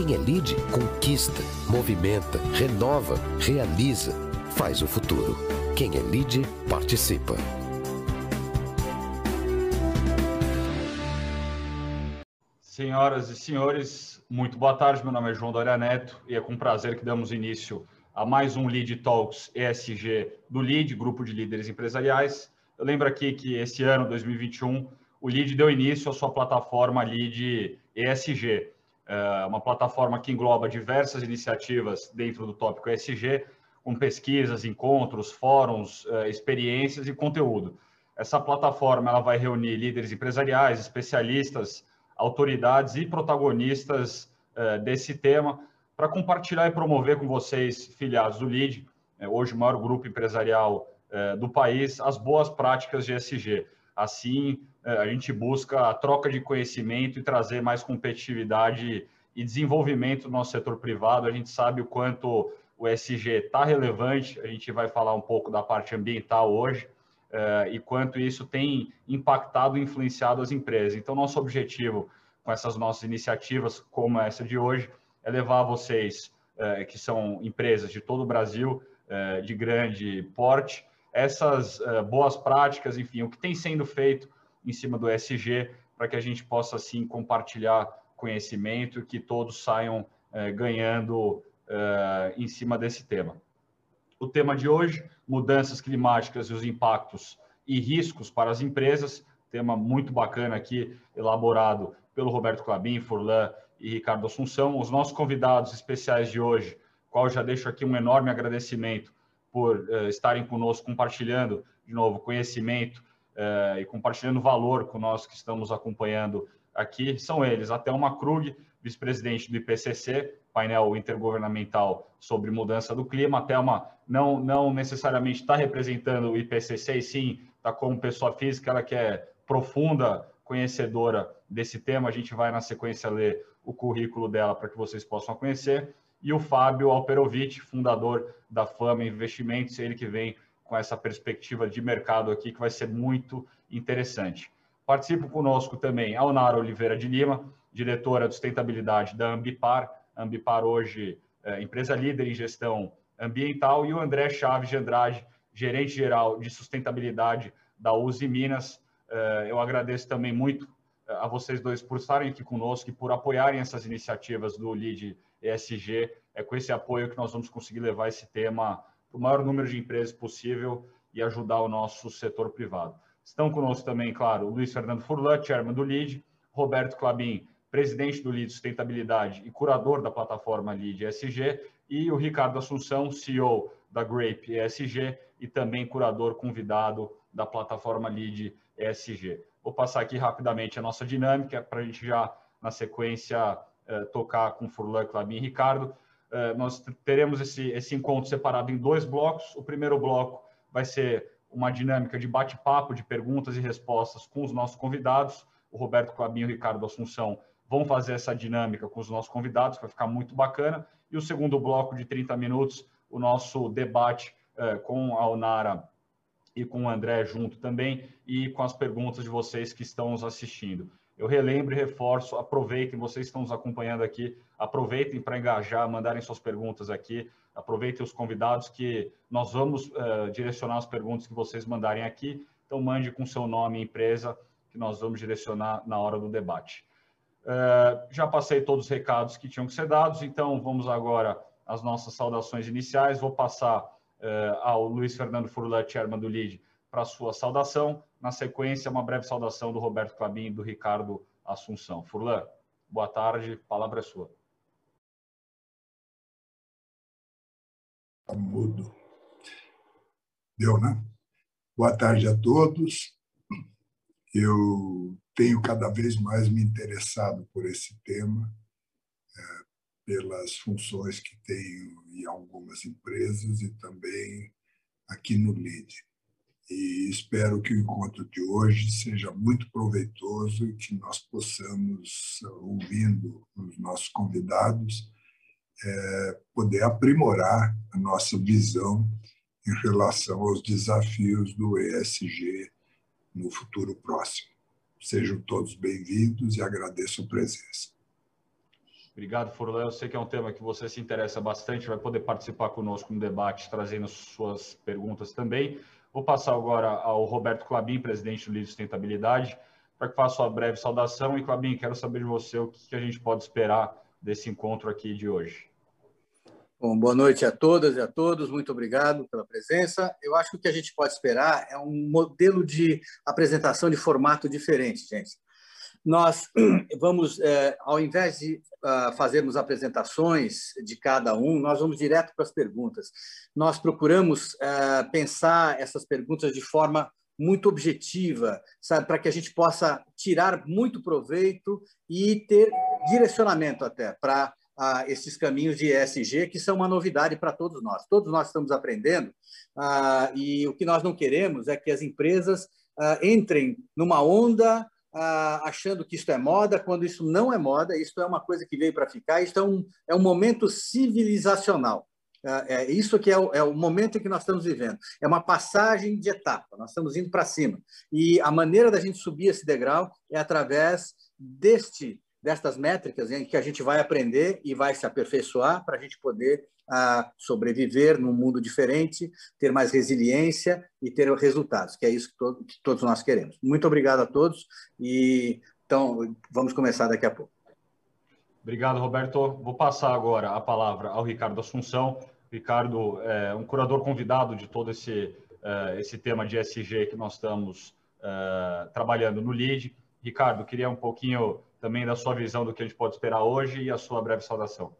Quem é lead conquista, movimenta, renova, realiza, faz o futuro. Quem é lead participa. Senhoras e senhores, muito boa tarde. Meu nome é João Doria Neto e é com prazer que damos início a mais um Lead Talks ESG do Lead, Grupo de Líderes Empresariais. Eu lembro aqui que esse ano, 2021, o Lead deu início à sua plataforma Lead ESG, uma plataforma que engloba diversas iniciativas dentro do tópico ESG, com pesquisas, encontros, fóruns, é, experiências e conteúdo. Essa plataforma ela vai reunir líderes empresariais, especialistas, autoridades e protagonistas uh, desse tema para compartilhar e promover com vocês, filiados do LID, uh, hoje o maior grupo empresarial do país, as boas práticas de ESG. Assim, a gente busca a troca de conhecimento e trazer mais competitividade e desenvolvimento no nosso setor privado. A gente sabe o quanto o ESG está relevante, a gente vai falar um pouco da parte ambiental hoje, uh, e quanto isso tem impactado e influenciado as empresas. Então, nosso objetivo com essas nossas iniciativas, como essa de hoje, é levar vocês, uh, que são empresas de todo o Brasil, de grande porte, essas boas práticas, enfim, o que tem sendo feito em cima do ESG, para que a gente possa, assim, compartilhar conhecimento e que todos saiam ganhando em cima desse tema. O tema de hoje, mudanças climáticas e os impactos e riscos para as empresas, tema muito bacana aqui, elaborado pelo Roberto Clabin, Furlan e Ricardo Assunção. Os nossos convidados especiais de hoje, qual já deixo aqui um enorme agradecimento por uh, estarem conosco, compartilhando, de novo, conhecimento uh, e compartilhando valor com nós que estamos acompanhando aqui. São eles, até uma Krug, vice-presidente do IPCC, painel intergovernamental sobre mudança do clima. A Thelma não, não necessariamente está representando o IPCC, e sim está como pessoa física, ela que é profunda conhecedora desse tema. A gente vai, na sequência, ler o currículo dela para que vocês possam conhecer. E o Fábio Alperovic, fundador da Fama Investimentos, ele que vem com essa perspectiva de mercado aqui, que vai ser muito interessante. Participa conosco também a Onara Oliveira de Lima, diretora de sustentabilidade da Ambipar, Ambipar hoje é, empresa líder em gestão ambiental, e o André Chaves de Andrade, gerente geral de sustentabilidade da Uzi Minas. É, eu agradeço também muito é, a vocês dois por estarem aqui conosco e por apoiarem essas iniciativas do LID ESG. É com esse apoio que nós vamos conseguir levar esse tema para o maior número de empresas possível e ajudar o nosso setor privado. Estão conosco também, claro, o Luiz Fernando Furlan, chairman do LID, Roberto Clabin, presidente do LID Sustentabilidade e curador da plataforma LID ESG, e o Ricardo Assunção, CEO da Grape ESG e também curador convidado da plataforma LID ESG. Vou passar aqui rapidamente a nossa dinâmica para a gente já, na sequência, eh, tocar com Furlan, Clabin e Ricardo. Eh, nós teremos esse, esse encontro separado em dois blocos. O primeiro bloco vai ser uma dinâmica de bate-papo, de perguntas e respostas com os nossos convidados. O Roberto Clabin e o Ricardo Assunção vão fazer essa dinâmica com os nossos convidados, vai ficar muito bacana. E o segundo bloco de 30 minutos, o nosso debate eh, com a Onara e com o André junto também, e com as perguntas de vocês que estão nos assistindo. Eu relembro e reforço, aproveitem, vocês estão nos acompanhando aqui, aproveitem para engajar, mandarem suas perguntas aqui, aproveitem os convidados que nós vamos uh, direcionar as perguntas que vocês mandarem aqui, então mande com seu nome e empresa, que nós vamos direcionar na hora do debate. Uh, já passei todos os recados que tinham que ser dados, então vamos agora às nossas saudações iniciais. Vou passar uh, ao Luiz Fernando Furlan, chairman do LID, para a sua saudação. Na sequência, uma breve saudação do Roberto Clabin e do Ricardo Assunção. Furlan, boa tarde, palavra é sua. Está mudo. Deu, né? Boa tarde a todos. Eu tenho cada vez mais me interessado por esse tema, é, pelas funções que tenho em algumas empresas e também aqui no LID. E espero que o encontro de hoje seja muito proveitoso e que nós possamos, ouvindo os nossos convidados, é, poder aprimorar a nossa visão em relação aos desafios do ESG no futuro próximo. Sejam todos bem-vindos e agradeço a presença. Obrigado, Furlan. Eu sei que é um tema que você se interessa bastante, vai poder participar conosco no debate, trazendo suas perguntas também. Vou passar agora ao Roberto Clabin, presidente do Líder Sustentabilidade, para que faça uma breve saudação. E, Clabin, quero saber de você o que a gente pode esperar desse encontro aqui de hoje. Bom, boa noite a todas e a todos, muito obrigado pela presença. Eu acho que o que a gente pode esperar é um modelo de apresentação de formato diferente, gente. Nós vamos, é, ao invés de uh, fazermos apresentações de cada um, nós vamos direto para as perguntas. Nós procuramos uh, pensar essas perguntas de forma muito objetiva, sabe, para que a gente possa tirar muito proveito e ter direcionamento até para ah, esses caminhos de ESG, que são uma novidade para todos nós. Todos nós estamos aprendendo, ah, e o que nós não queremos é que as empresas entrem numa onda ah, achando que isto é moda, quando isso não é moda, isto é uma coisa que veio para ficar, isto é um, é um momento civilizacional. É, é isso que é o, é o momento que nós estamos vivendo. É uma passagem de etapa, nós estamos indo para cima. E a maneira da gente subir esse degrau é através deste destas métricas em que a gente vai aprender e vai se aperfeiçoar para a gente poder ah, sobreviver num mundo diferente, ter mais resiliência e ter resultados, que é isso que, to que todos nós queremos. Muito obrigado a todos e então vamos começar daqui a pouco. Obrigado, Roberto. Vou passar agora a palavra ao Ricardo Assunção. Ricardo é um curador convidado de todo esse, uh, esse tema de SG que nós estamos uh, trabalhando no LEAD. Ricardo, queria um pouquinho também da sua visão do que a gente pode esperar hoje e a sua breve saudação.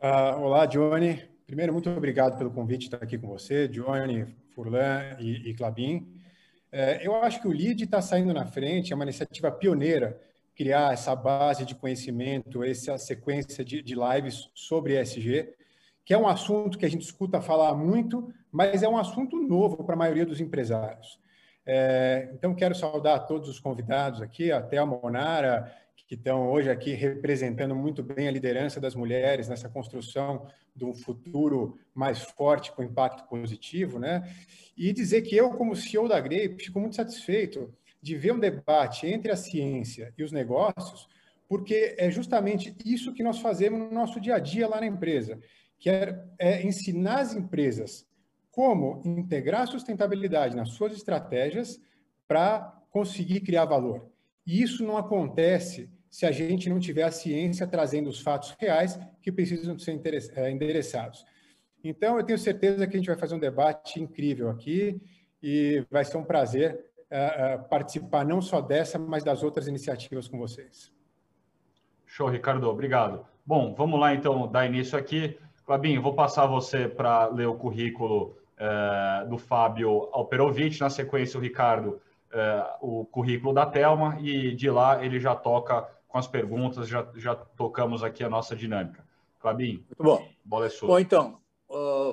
Uh, olá, Johnny. Primeiro, muito obrigado pelo convite de estar aqui com você, Johnny, Furlan e, e Clabin. É, eu acho que o LEAD está saindo na frente, é uma iniciativa pioneira criar essa base de conhecimento, essa sequência de, de lives sobre ESG, que é um assunto que a gente escuta falar muito, mas é um assunto novo para a maioria dos empresários. É, então, quero saudar todos os convidados aqui, até a Monara, que estão hoje aqui representando muito bem a liderança das mulheres nessa construção de um futuro mais forte com impacto positivo, né? E dizer que eu, como CEO da Grape, fico muito satisfeito de ver um debate entre a ciência e os negócios, porque é justamente isso que nós fazemos no nosso dia a dia lá na empresa, que é, é ensinar as empresas como integrar sustentabilidade nas suas estratégias para conseguir criar valor. E isso não acontece se a gente não tiver a ciência trazendo os fatos reais que precisam ser eh, endereçados. Então, eu tenho certeza que a gente vai fazer um debate incrível aqui e vai ser um prazer uh, participar não só dessa, mas das outras iniciativas com vocês. Show, Ricardo, obrigado. Bom, vamos lá então dar início aqui. Fabinho, vou passar você para ler o currículo uh, do Fábio Alperovic, na sequência o Ricardo, uh, o currículo da Telma, e de lá ele já toca com as perguntas, já, já tocamos aqui a nossa dinâmica. Fabinho, Muito bom. bola é sua. Bom, então,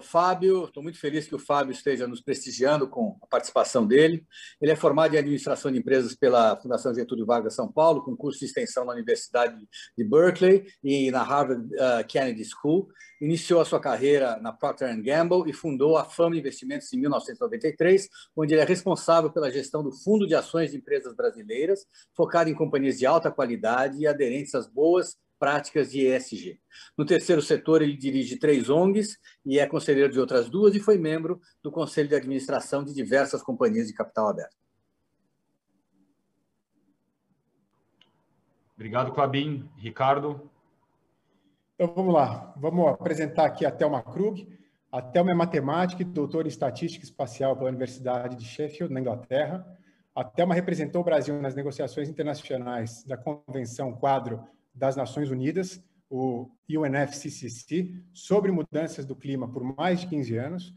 Fábio, estou muito feliz que o Fábio esteja nos prestigiando com a participação dele. Ele é formado em administração de empresas pela Fundação Getúlio Vargas São Paulo, com curso de extensão na Universidade de Berkeley e na Harvard uh, Kennedy School. Iniciou a sua carreira na Procter Gamble e fundou a Fama Investimentos em 1993, onde ele é responsável pela gestão do Fundo de Ações de Empresas Brasileiras, focado em companhias de alta qualidade e aderentes às boas práticas de ESG. No terceiro setor, ele dirige três ONGs e é conselheiro de outras duas e foi membro do conselho de administração de diversas companhias de capital aberto. Obrigado, Clabin. Ricardo? Então, vamos lá. Vamos apresentar aqui a Thelma Krug. A Thelma é matemática e doutora em estatística espacial pela Universidade de Sheffield, na Inglaterra. A Thelma representou o Brasil nas negociações internacionais da Convenção Quadro das Nações Unidas, o UNFCCC, sobre mudanças do clima por mais de 15 anos.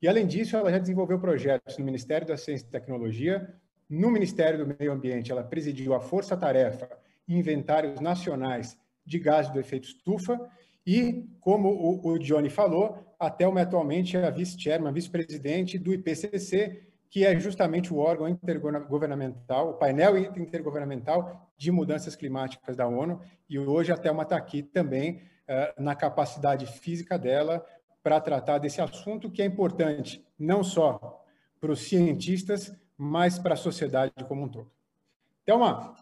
E, além disso, ela já desenvolveu projetos no Ministério da Ciência e Tecnologia, no Ministério do Meio Ambiente, ela presidiu a Força Tarefa e Inventários Nacionais de Gases do Efeito Estufa e, como o, o Johnny falou, até o atualmente é a vice-chairman, vice-presidente do IPCC, que é justamente o órgão intergovernamental, o painel intergovernamental de mudanças climáticas da ONU, e hoje a Thelma está aqui também uh, na capacidade física dela para tratar desse assunto que é importante não só para os cientistas, mas para a sociedade como um todo. Thelma,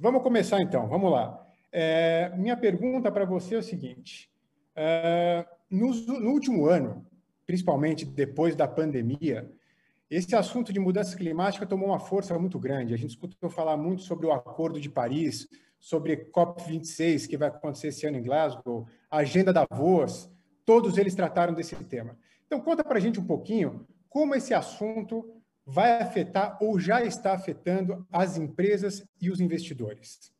vamos começar então, vamos lá. É, minha pergunta para você é o seguinte: é, no, no, último ano, principalmente depois da pandemia, esse assunto de mudança climática tomou uma força muito grande. A gente escutou falar muito sobre o Acordo de Paris, sobre COP26, que vai acontecer esse ano em Glasgow, a Agenda da Voz, todos eles trataram desse tema. Então, conta para a gente um pouquinho como esse assunto vai afetar ou já está afetando as empresas e os investidores.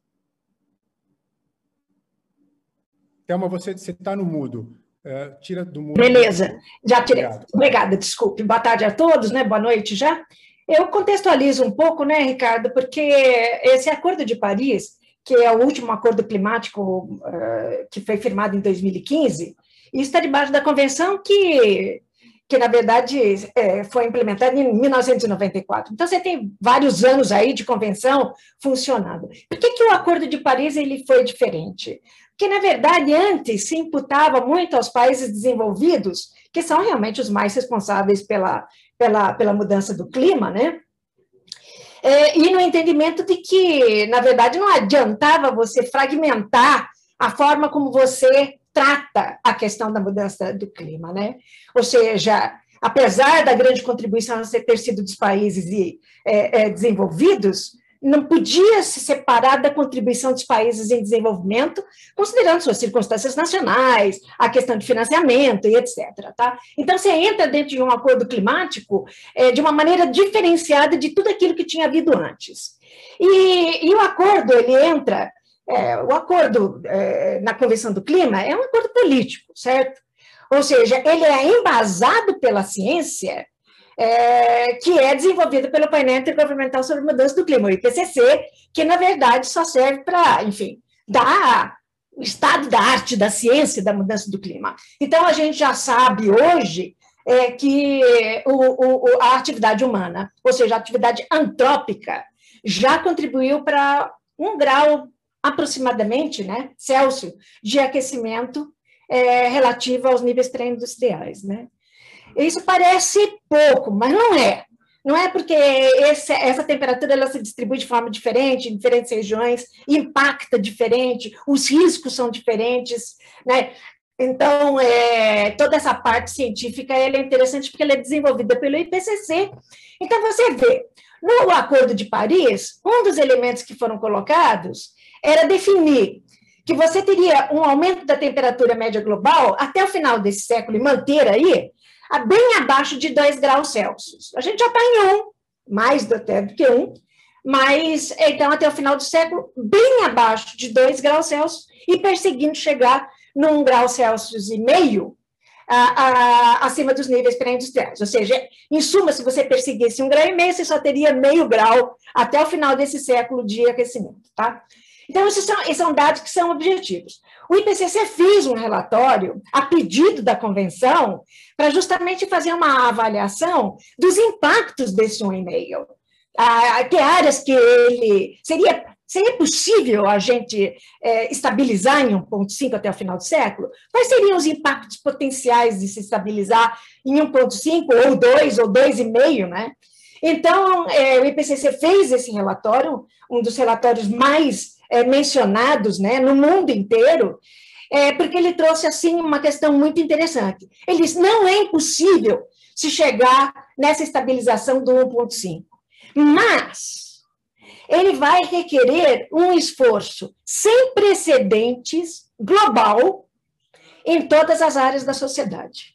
Thelma, você está no mudo. Uh, tira do mudo. Beleza, já tirei. Obrigado. Obrigada, desculpe. Boa tarde a todos, né? Boa noite já. Eu contextualizo um pouco, né, Ricardo, porque esse Acordo de Paris, que é o último acordo climático uh, que foi firmado em 2015, está debaixo da convenção que que na verdade é, foi implementada em 1994. Então você tem vários anos aí de convenção funcionando. Por que, que o Acordo de Paris ele foi diferente? Porque na verdade antes se imputava muito aos países desenvolvidos, que são realmente os mais responsáveis pela, pela, pela mudança do clima, né? É, e no entendimento de que, na verdade, não adiantava você fragmentar a forma como você trata a questão da mudança do clima, né? Ou seja, apesar da grande contribuição ter sido dos países é, é, desenvolvidos, não podia se separar da contribuição dos países em desenvolvimento, considerando suas circunstâncias nacionais, a questão de financiamento e etc. Tá? Então, você entra dentro de um acordo climático é, de uma maneira diferenciada de tudo aquilo que tinha havido antes. E, e o acordo, ele entra é, o acordo é, na Convenção do Clima é um acordo político, certo? Ou seja, ele é embasado pela ciência é, que é desenvolvido pelo painel intergovernamental sobre mudança do clima, o IPCC, que na verdade só serve para, enfim, dar o estado da arte da ciência da mudança do clima. Então a gente já sabe hoje é, que o, o, a atividade humana, ou seja, a atividade antrópica, já contribuiu para um grau aproximadamente, né, Celsius, de aquecimento é, relativo aos níveis pré-industriais, né. Isso parece pouco, mas não é. Não é porque esse, essa temperatura ela se distribui de forma diferente em diferentes regiões, impacta diferente, os riscos são diferentes, né? Então, é, toda essa parte científica é interessante porque ela é desenvolvida pelo IPCC. Então, você vê, no Acordo de Paris, um dos elementos que foram colocados era definir que você teria um aumento da temperatura média global até o final desse século e manter aí bem abaixo de 2 graus Celsius. A gente já está em um, mais até do que um, mas então até o final do século, bem abaixo de 2 graus Celsius e perseguindo chegar num grau Celsius e meio a, a, acima dos níveis pré-industriais. Ou seja, em suma, se você perseguisse um grau e meio, você só teria meio grau até o final desse século de aquecimento, tá? Então, esses são, esses são dados que são objetivos. O IPCC fez um relatório, a pedido da convenção, para justamente fazer uma avaliação dos impactos desse 1,5. Ah, que áreas que ele. Seria, seria possível a gente é, estabilizar em 1,5 até o final do século? Quais seriam os impactos potenciais de se estabilizar em 1,5 ou 2 ou 2,5, né? Então, é, o IPCC fez esse relatório, um dos relatórios mais é, mencionados né, no mundo inteiro, é, porque ele trouxe assim uma questão muito interessante. Ele disse: não é impossível se chegar nessa estabilização do 1,5, mas ele vai requerer um esforço sem precedentes global em todas as áreas da sociedade.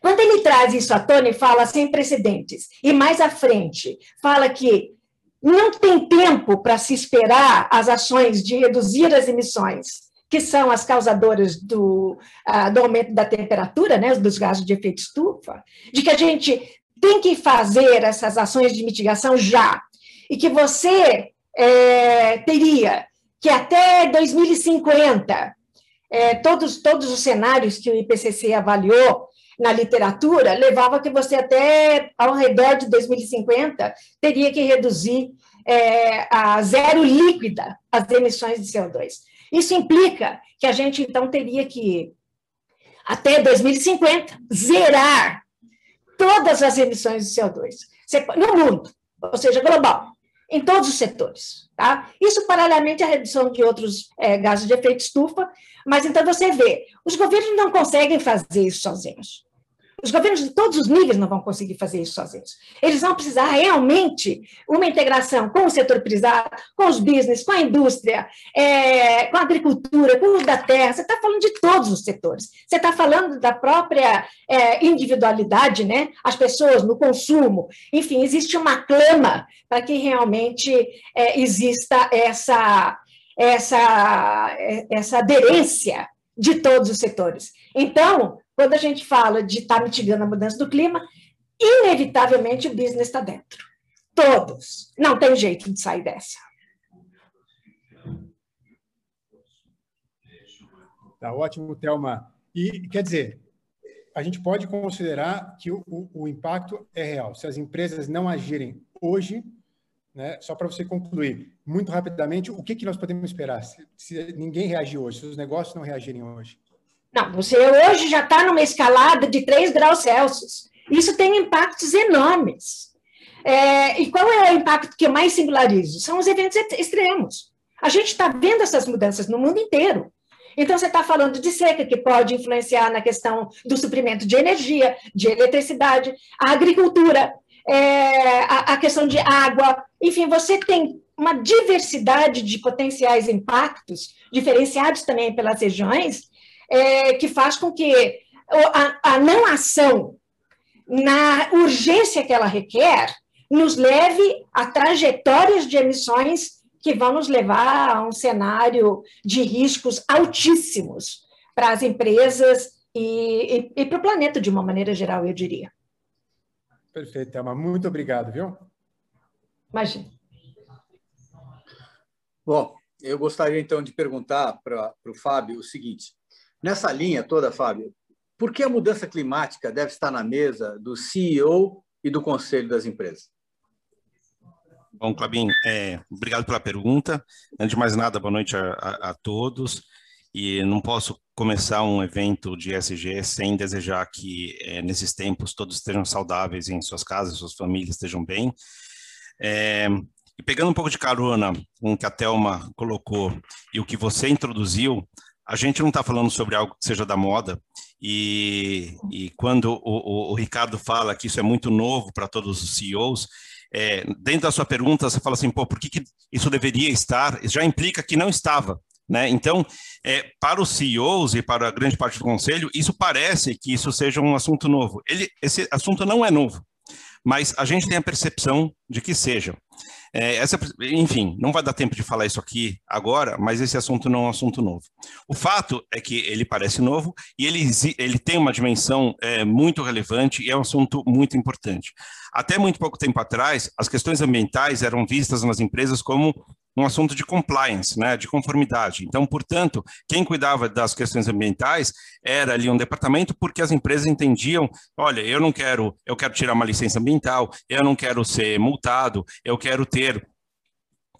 Quando ele traz isso à tona e fala sem precedentes, e mais à frente fala que não tem tempo para se esperar as ações de reduzir as emissões, que são as causadoras do, uh, do aumento da temperatura, né, dos gases de efeito estufa, de que a gente tem que fazer essas ações de mitigação já, e que você é, teria que até 2050, é, todos, todos os cenários que o IPCC avaliou, na literatura levava que você até ao redor de 2050 teria que reduzir é, a zero líquida as emissões de CO2. Isso implica que a gente então teria que até 2050 zerar todas as emissões de CO2 no mundo, ou seja, global. em todos os setores. Tá? Isso paralelamente à redução de outros é, gases de efeito estufa, mas então você vê, os governos não conseguem fazer isso sozinhos. Os governos de todos os níveis não vão conseguir fazer isso sozinhos. Eles vão precisar realmente uma integração com o setor privado, com os business, com a indústria, é, com a agricultura, com o da terra. Você está falando de todos os setores. Você está falando da própria é, individualidade, né? As pessoas no consumo. Enfim, existe uma clama para que realmente é, exista essa, essa, essa aderência de todos os setores. Então, quando a gente fala de estar tá mitigando a mudança do clima, inevitavelmente o business está dentro. Todos. Não tem jeito de sair dessa. Tá ótimo, Thelma. E, quer dizer, a gente pode considerar que o, o, o impacto é real. Se as empresas não agirem hoje, né, só para você concluir, muito rapidamente, o que, que nós podemos esperar se, se ninguém reagir hoje, se os negócios não reagirem hoje? Não, você hoje já está numa escalada de 3 graus Celsius. Isso tem impactos enormes. É, e qual é o impacto que eu mais singularizo? São os eventos extremos. A gente está vendo essas mudanças no mundo inteiro. Então, você está falando de seca, que pode influenciar na questão do suprimento de energia, de eletricidade, a agricultura, é, a, a questão de água. Enfim, você tem uma diversidade de potenciais impactos, diferenciados também pelas regiões, é, que faz com que a, a não ação, na urgência que ela requer, nos leve a trajetórias de emissões que vão nos levar a um cenário de riscos altíssimos para as empresas e, e, e para o planeta de uma maneira geral, eu diria. Perfeito, Thelma. Muito obrigado, viu? Imagina. Bom, eu gostaria então de perguntar para o Fábio o seguinte: Nessa linha toda, Fábio, por que a mudança climática deve estar na mesa do CEO e do conselho das empresas? Bom, Clabin, é, obrigado pela pergunta. Antes de mais nada, boa noite a, a, a, todos. E não posso começar um evento de ESG sem desejar que, é, nesses tempos, todos estejam saudáveis em suas casas, suas famílias estejam bem. É, e pegando um pouco de carona com o que a Thelma colocou e o que você introduziu, a gente não está falando sobre algo que seja da moda, e, e quando o, o, o, Ricardo fala que isso é muito novo para todos os CEOs, é, dentro da sua pergunta, você fala assim, pô, por que, que isso deveria estar? Já implica que não estava. Né? Então, é, para os CEOs e para a grande parte do conselho, isso parece que isso seja um assunto novo. Ele, esse assunto não é novo, mas a gente tem a percepção de que seja. É, essa, enfim, não vai dar tempo de falar isso aqui agora, mas esse assunto não é um assunto novo. O fato é que ele parece novo e ele, ele tem uma dimensão é, muito relevante e é um assunto muito importante. Até muito pouco tempo atrás, as questões ambientais eram vistas nas empresas como um assunto de compliance, né, de conformidade. Então, portanto, quem cuidava das questões ambientais era ali um departamento porque as empresas entendiam, olha, eu não quero, eu quero tirar uma licença ambiental, eu não quero ser multado, eu quero ter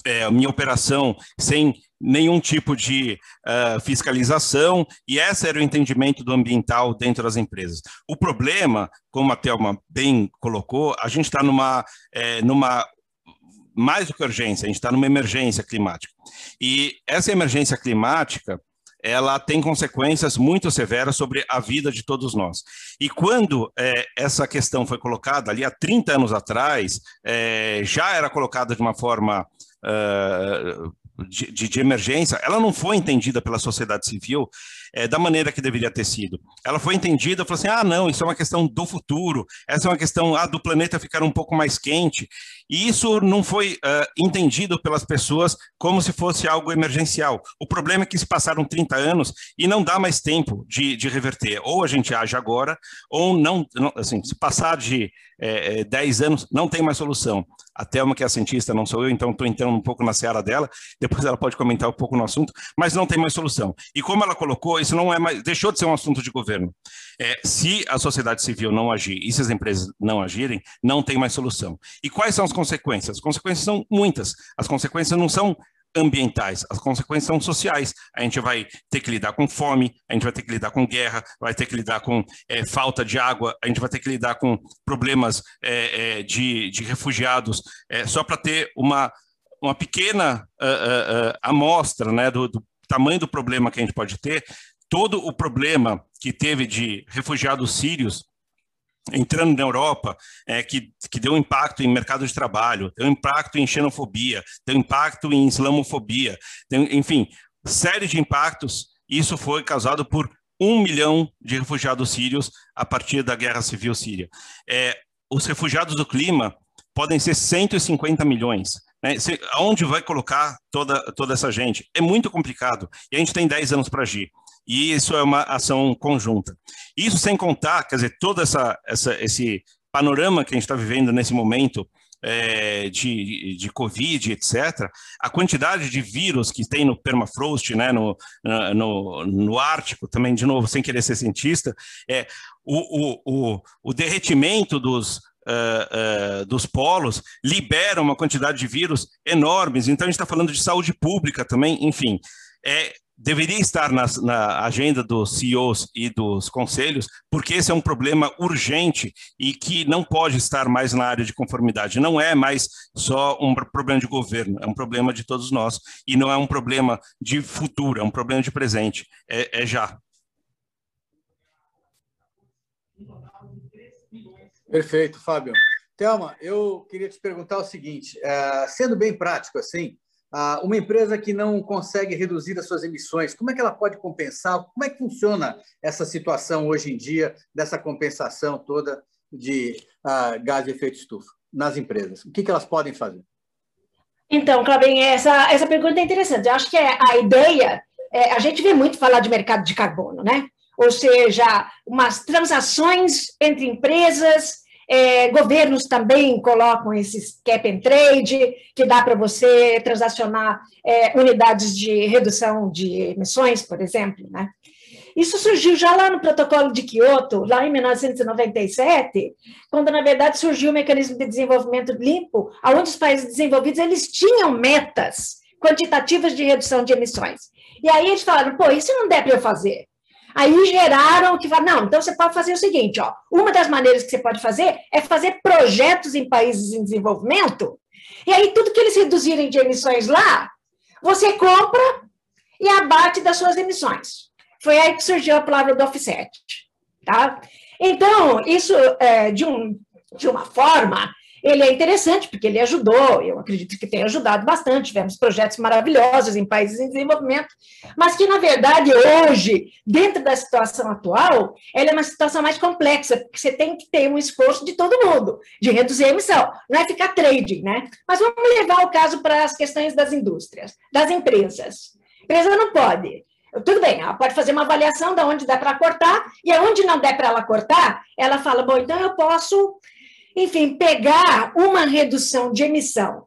é, minha operação sem nenhum tipo de uh, fiscalização, e esse era o entendimento do ambiental dentro das empresas. O problema, como a Thelma bem colocou, a gente está numa, é, numa mais do que urgência, a gente está numa emergência climática. E essa emergência climática, ela tem consequências muito severas sobre a vida de todos nós. E quando é, essa questão foi colocada ali há 30 anos atrás, é, já era colocada de uma forma uh, de, de, emergência, ela não foi entendida pela sociedade civil é, da maneira que deveria ter sido. Ela foi entendida, falou assim, ah, não, isso é uma questão do futuro, essa é uma questão ah, do planeta ficar um pouco mais quente, e isso não foi uh, entendido pelas pessoas como se fosse algo emergencial. O problema é que se passaram 30 anos e não dá mais tempo de, de reverter. Ou a gente age agora, ou não, não assim, se passar de é, 10 anos, não tem mais solução. A Thelma, que é a cientista, não sou eu, então estou entrando um pouco na seara dela, depois ela pode comentar um pouco no assunto, mas não tem mais solução. E como ela colocou, isso não é mais, deixou de ser um assunto de governo. É, se a sociedade civil não agir e se as empresas não agirem, não tem mais solução. E quais são as consequências? As consequências são muitas. As consequências não são ambientais, as consequências são sociais. A gente vai ter que lidar com fome, a gente vai ter que lidar com guerra, vai ter que lidar com é, falta de água, a gente vai ter que lidar com problemas é, é, de, de, refugiados. só para ter uma uma pequena uh, uh, amostra né, do, do tamanho do problema que a gente pode ter, todo o problema que teve de refugiados sírios entrando na Europa, é, que, que deu impacto em mercado de trabalho, deu impacto em xenofobia, deu impacto em islamofobia, deu, enfim, série de impactos. Isso foi causado por um milhão de refugiados sírios a partir da guerra civil síria. É, os refugiados do clima podem ser 150 milhões. Né? Você, aonde vai colocar toda, toda essa gente? É muito complicado. E a gente tem 10 anos para agir. E isso é uma ação conjunta. Isso sem contar, quer dizer, todo essa, essa, esse panorama que a gente está vivendo nesse momento é, de, de Covid, etc., a quantidade de vírus que tem no permafrost, né, no, no, no Ártico, também, de novo, sem querer ser cientista, é o, o, o, o derretimento dos, Uh, uh, dos polos libera uma quantidade de vírus enormes. Então, a gente está falando de saúde pública também, enfim. É, deveria estar na, na, agenda dos CEOs e dos conselhos, porque esse é um problema urgente e que não pode estar mais na área de conformidade. Não é mais só um problema de governo, é um problema de todos nós e não é um problema de futuro, é um problema de presente. É, é já. Perfeito, Fábio. Thelma, eu queria te perguntar o seguinte: é, sendo bem prático assim, uma empresa que não consegue reduzir as suas emissões, como é que ela pode compensar? Como é que funciona essa situação hoje em dia, dessa compensação toda de uh, gás de efeito estufa nas empresas? O que, que elas podem fazer? Então, Clabin, essa, essa pergunta é interessante. Eu acho que é, a ideia, é, a gente vê muito falar de mercado de carbono, né? Ou seja, umas transações entre empresas é, governos também colocam esses cap and trade, que dá para você transacionar é, unidades de redução de emissões, por exemplo. Né? Isso surgiu já lá no protocolo de Kyoto, lá em 1997, quando, na verdade, surgiu o mecanismo de desenvolvimento limpo, onde os países desenvolvidos eles tinham metas quantitativas de redução de emissões. E aí eles falaram, pô, isso não dá para eu fazer. Aí geraram que não, então você pode fazer o seguinte, ó, uma das maneiras que você pode fazer é fazer projetos em países em desenvolvimento, e aí tudo que eles reduzirem de emissões lá, você compra e abate das suas emissões. Foi aí que surgiu a palavra do offset, tá? Então, isso, é, de, um, de uma forma, ele é interessante, porque ele ajudou, eu acredito que tem ajudado bastante, tivemos projetos maravilhosos em países em desenvolvimento, mas que, na verdade, hoje, dentro da situação atual, ela é uma situação mais complexa, porque você tem que ter um esforço de todo mundo, de reduzir a emissão, não é ficar trading, né? Mas vamos levar o caso para as questões das indústrias, das empresas. A empresa não pode tudo bem, ela pode fazer uma avaliação de onde dá para cortar, e aonde não der para ela cortar, ela fala, bom, então eu posso enfim, pegar uma redução de emissão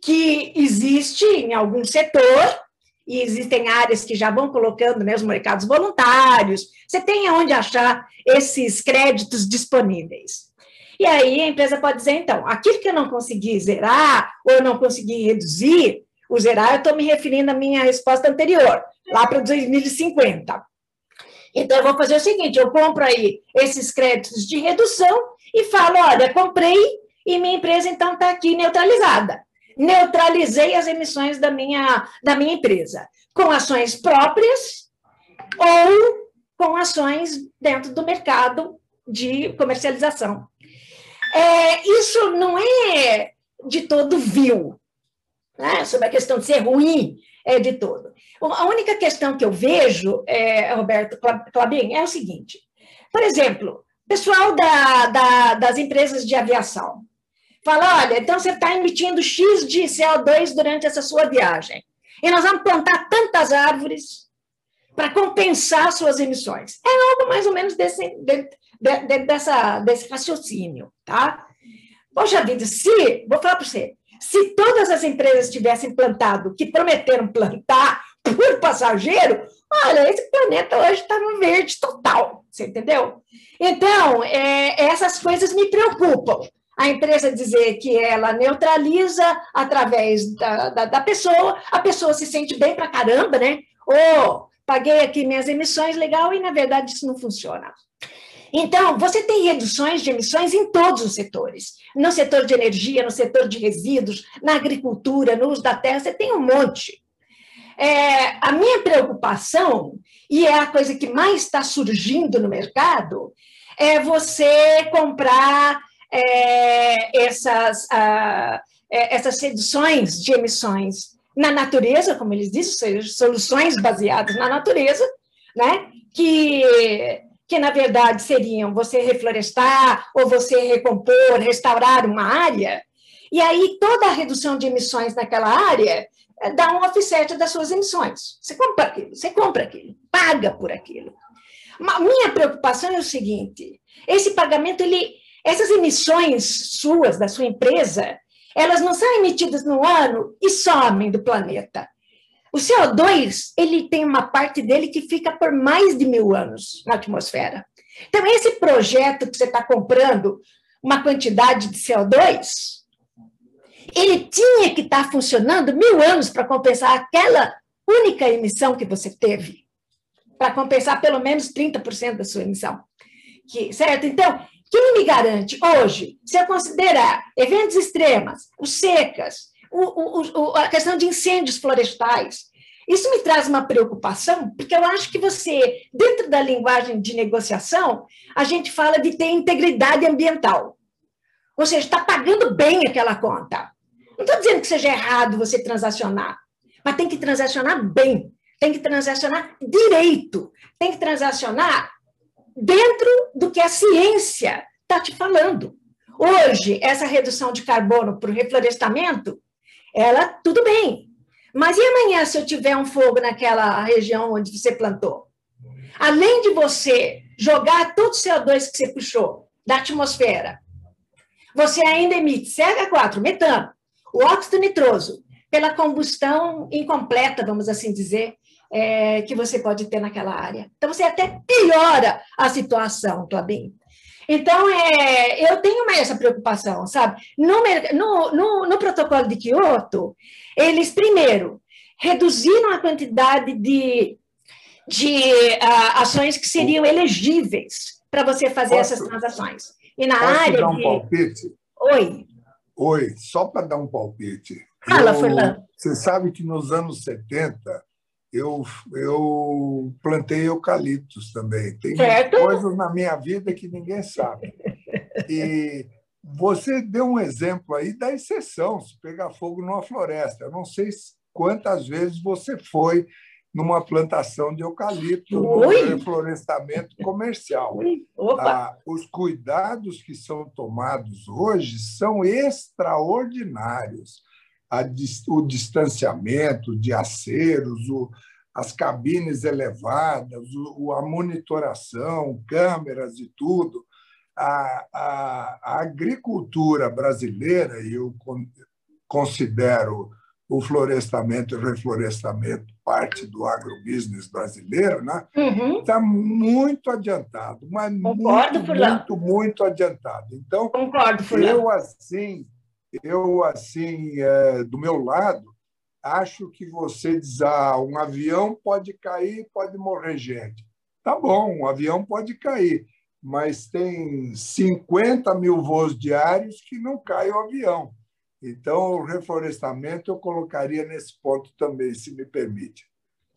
que existe em algum setor, e existem áreas que já vão colocando né, os mercados voluntários, você tem onde achar esses créditos disponíveis. E aí a empresa pode dizer, então, aquilo que eu não consegui zerar, ou eu não consegui reduzir, o zerar, eu estou me referindo à minha resposta anterior, lá para 2050. Então, eu vou fazer o seguinte: eu compro aí esses créditos de redução e falo: olha, comprei e minha empresa então está aqui neutralizada. Neutralizei as emissões da minha, da minha empresa, com ações próprias ou com ações dentro do mercado de comercialização. É, isso não é de todo vil, né? sobre a questão de ser ruim, é de todo. A única questão que eu vejo, é, Roberto Clabin, é o seguinte: por exemplo, Pessoal da, da, das empresas de aviação. Fala, olha, então você está emitindo X de CO2 durante essa sua viagem. E nós vamos plantar tantas árvores para compensar suas emissões. É algo mais ou menos desse, de, de, de, dessa, desse raciocínio, tá? Poxa vida, se, vou falar para você, se todas as empresas tivessem plantado que prometeram plantar por passageiro, olha, esse planeta hoje está no verde total, você entendeu? Então, é, essas coisas me preocupam. A empresa dizer que ela neutraliza através da, da, da pessoa, a pessoa se sente bem para caramba, né? Ou oh, paguei aqui minhas emissões, legal, e na verdade isso não funciona. Então, você tem reduções de emissões em todos os setores. No setor de energia, no setor de resíduos, na agricultura, no uso da terra, você tem um monte. É, a minha preocupação, e é a coisa que mais está surgindo no mercado, é você comprar é, essas, ah, é, essas reduções de emissões na natureza, como eles dizem, soluções baseadas na natureza, né? que, que na verdade seriam você reflorestar ou você recompor, restaurar uma área, e aí toda a redução de emissões naquela área dá um offset das suas emissões. Você compra aquilo, você compra aquilo, paga por aquilo. A minha preocupação é o seguinte: esse pagamento, ele, essas emissões suas, da sua empresa, elas não são emitidas no ano e somem do planeta. O CO2, ele tem uma parte dele que fica por mais de mil anos na atmosfera. Então, esse projeto que você está comprando, uma quantidade de CO2, ele tinha que estar tá funcionando mil anos para compensar aquela única emissão que você teve, para compensar pelo menos 30% da sua emissão. Que, certo? Então, quem me garante hoje, se eu considerar eventos extremos, os secas, o, o, a questão de incêndios florestais. Isso me traz uma preocupação, porque eu acho que você, dentro da linguagem de negociação, a gente fala de ter integridade ambiental. Ou seja, está pagando bem aquela conta. Não estou dizendo que seja errado você transacionar, mas tem que transacionar bem, tem que transacionar direito, tem que transacionar dentro do que a ciência está te falando. Hoje, essa redução de carbono para o reflorestamento ela, tudo bem. Mas e amanhã, se eu tiver um fogo naquela região onde você plantou? Além de você jogar todo o CO2 que você puxou da atmosfera, você ainda emite CH4, metano, o óxido nitroso, pela combustão incompleta, vamos assim dizer, é, que você pode ter naquela área. Então, você até piora a situação, Clabin. Então, é, eu tenho mais essa preocupação, sabe? No, no, no, no protocolo de Kyoto, eles, primeiro, reduziram a quantidade de, de uh, ações que seriam elegíveis para você fazer posso, essas transações. E na posso área. dar um de... palpite? Oi. Oi, só para dar um palpite. Fala, eu, Fernando. Você sabe que nos anos 70 eu, eu plantei eucaliptos também. Tem coisas na minha vida que ninguém sabe. E você deu um exemplo aí da exceção, se pegar fogo numa floresta. Eu não sei quantas vezes você foi numa plantação de eucalipto, no reflorestamento comercial. Ah, os cuidados que são tomados hoje são extraordinários a, o distanciamento de aceros, o, as cabines elevadas, o, a monitoração, câmeras e tudo. A, a, a agricultura brasileira, e eu considero o florestamento e reflorestamento parte do agrobusiness brasileiro, né? Está uhum. muito adiantado, mas Concordo, muito, muito, muito adiantado. Então, Concordo, eu assim eu, assim, é, do meu lado, acho que você diz, ah, um avião pode cair, pode morrer gente. Tá bom, um avião pode cair, mas tem 50 mil voos diários que não cai o avião. Então, o reflorestamento eu colocaria nesse ponto também, se me permite.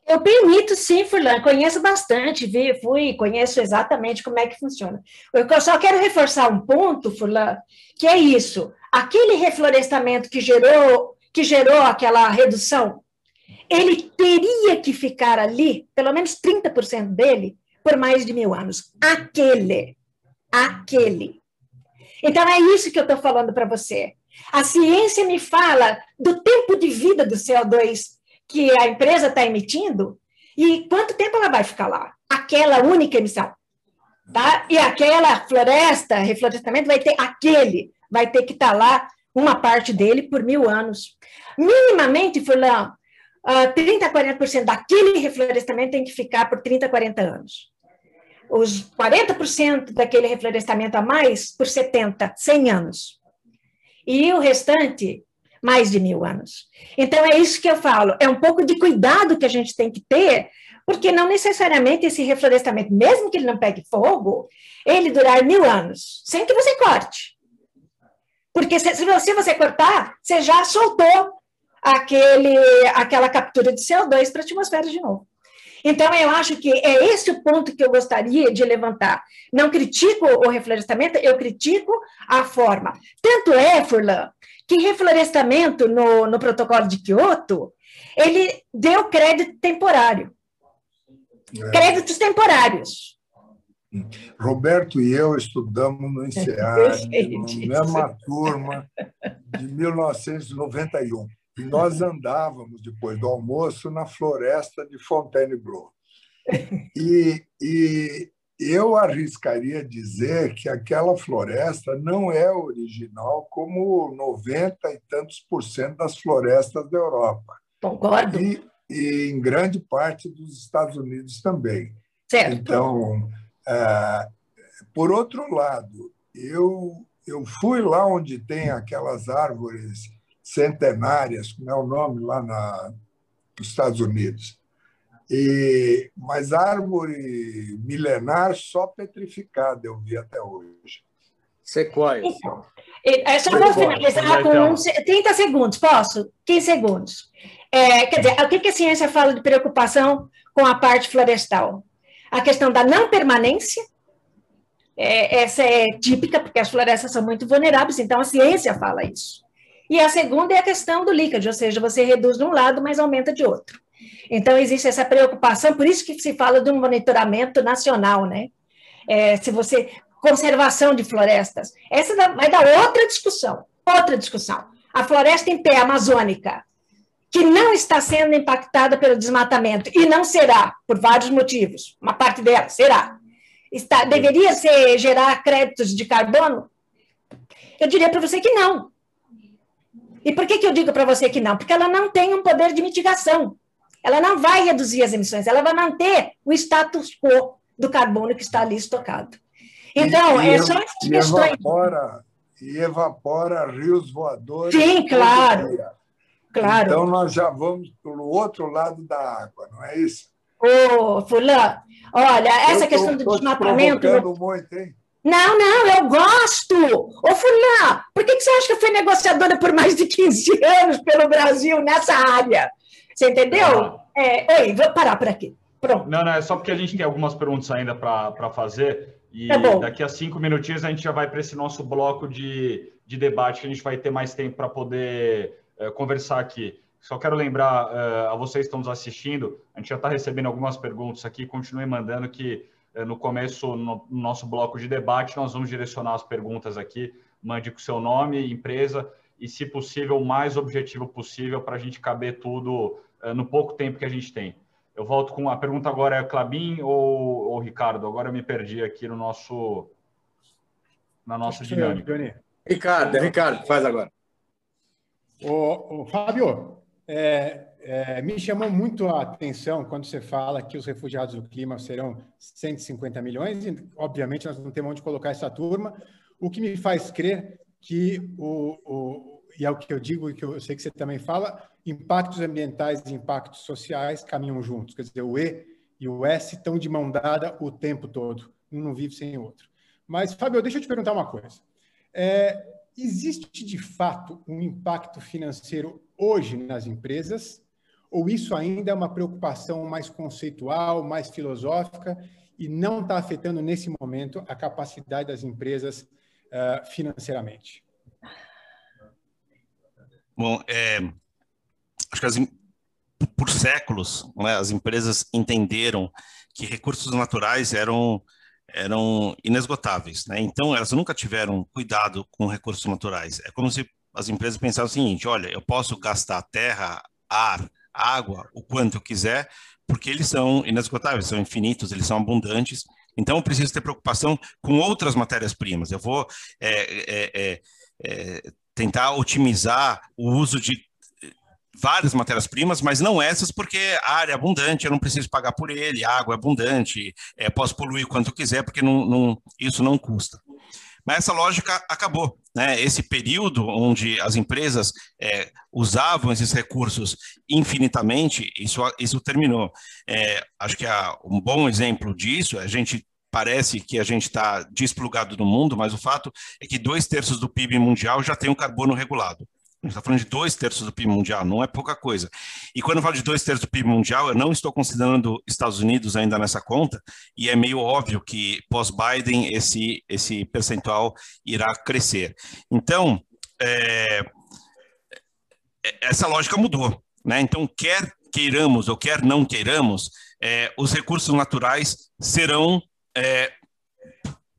Eu permito, sim, Furlan, conheço bastante, vi, fui, conheço exatamente como é que funciona. Eu só quero reforçar um ponto, Furlan, que é isso aquele reflorestamento que gerou, que gerou aquela redução, ele teria que ficar ali, pelo menos 30% dele, por mais de mil anos. Aquele. Aquele. Então, é isso que eu estou falando para você. A ciência me fala do tempo de vida do CO2 que a empresa está emitindo e quanto tempo ela vai ficar lá. Aquela única emissão. Tá? E aquela floresta, reflorestamento, vai ter aquele vai ter que estar tá lá uma parte dele por mil anos. Minimamente, Furlan, uh, 30% a 40% daquele reflorestamento tem que ficar por 30, 40 anos. Os 40% daquele reflorestamento a mais por 70, 100 anos. E o restante, mais de mil anos. Então, é isso que eu falo. É um pouco de cuidado que a gente tem que ter porque não necessariamente esse reflorestamento, mesmo que ele não pegue fogo, ele durar mil anos, sem que você corte. Porque se, se você cortar, você já soltou aquele, aquela captura de CO2 para a atmosfera de novo. Então, eu acho que é esse o ponto que eu gostaria de levantar. Não critico o reflorestamento, eu critico a forma. Tanto é, Furlan, que reflorestamento no, no protocolo de Kyoto, ele deu crédito temporário. É. Créditos temporários. Roberto e eu estudamos no INSEAD, na mesma turma, de 1991. E nós andávamos, depois do almoço, na floresta de Fontainebleau. E, e eu arriscaria dizer que aquela floresta não é original como 90 e tantos por cento das florestas da Europa. Concordo. E, e em grande parte dos Estados Unidos também. Certo. Então, é, por outro lado, eu, eu fui lá onde tem aquelas árvores centenárias, como é o nome lá na, nos Estados Unidos. E, mas árvore milenar só petrificada eu vi até hoje. Sequoia. Então, é, só vou finalizar com 30 segundos, posso? 15 segundos. É, quer dizer, o que, que a ciência fala de preocupação com a parte florestal? A questão da não permanência, é, essa é típica, porque as florestas são muito vulneráveis, então a ciência fala isso. E a segunda é a questão do líquido, ou seja, você reduz de um lado, mas aumenta de outro. Então, existe essa preocupação, por isso que se fala de um monitoramento nacional, né? É, se você. Conservação de florestas. Essa vai dar outra discussão. Outra discussão. A floresta em pé amazônica, que não está sendo impactada pelo desmatamento, e não será, por vários motivos, uma parte dela será. Está, deveria ser gerar créditos de carbono? Eu diria para você que não. E por que, que eu digo para você que não? Porque ela não tem um poder de mitigação. Ela não vai reduzir as emissões, ela vai manter o status quo do carbono que está ali estocado. Então, e, é só essas questões. Evapora, e evapora rios voadores. Sim, claro. Claro. Então, nós já vamos para o outro lado da água, não é isso? Ô, Fulano, olha, essa eu questão tô, do desmatamento. Muito, hein? Não, não, eu gosto. Ô, Fulano, por que, que você acha que eu fui negociadora por mais de 15 anos pelo Brasil nessa área? Você entendeu? É, oi, vou parar por aqui. Pronto. Não, não, é só porque a gente tem algumas perguntas ainda para fazer. E é daqui a cinco minutinhos a gente já vai para esse nosso bloco de, de debate, que a gente vai ter mais tempo para poder uh, conversar aqui. Só quero lembrar uh, a vocês que estão nos assistindo, a gente já está recebendo algumas perguntas aqui, continue mandando que no começo, no nosso bloco de debate, nós vamos direcionar as perguntas aqui. Mande com seu nome, empresa e, se possível, o mais objetivo possível para a gente caber tudo uh, no pouco tempo que a gente tem. Eu volto com a pergunta agora é Clabin ou, ou Ricardo? Agora eu me perdi aqui no nosso na nossa dinâmica. Ricardo, é Ricardo, faz agora. O, o Fábio, é, é, me chamou muito a atenção quando você fala que os refugiados do clima serão 150 milhões, e obviamente nós não temos onde colocar essa turma, o que me faz crer que, o, o, e é o que eu digo e que eu sei que você também fala, impactos ambientais e impactos sociais caminham juntos, quer dizer, o E e o S estão de mão dada o tempo todo, um não vive sem o outro. Mas, Fábio, deixa eu te perguntar uma coisa. É, existe de fato um impacto financeiro hoje nas empresas ou isso ainda é uma preocupação mais conceitual, mais filosófica e não está afetando nesse momento a capacidade das empresas uh, financeiramente? Bom, é, acho que as, por séculos né, as empresas entenderam que recursos naturais eram eram inesgotáveis, né? Então elas nunca tiveram cuidado com recursos naturais. É como se as empresas pensassem o seguinte: olha, eu posso gastar terra, ar, água o quanto eu quiser, porque eles são inesgotáveis, são infinitos, eles são abundantes. Então, eu preciso ter preocupação com outras matérias-primas. Eu vou é, é, é, tentar otimizar o uso de várias matérias-primas, mas não essas, porque a área é abundante, eu não preciso pagar por ele, a água é abundante, é, posso poluir quanto quiser, porque não, não, isso não custa. Mas essa lógica acabou. né, esse período onde as empresas é, usavam esses recursos infinitamente, isso, isso terminou. É, acho que há um bom exemplo disso, a gente parece que a gente está desplugado do mundo, mas o fato é que dois terços do PIB mundial já tem o carbono regulado. Está falando de dois terços do PIB mundial, não é pouca coisa. E quando eu falo de dois terços do PIB mundial, eu não estou considerando Estados Unidos ainda nessa conta, e é meio óbvio que pós-Biden esse, esse percentual irá crescer. Então, é, é, essa lógica mudou. Né? Então, quer queiramos ou quer não queiramos, é, os recursos naturais serão é,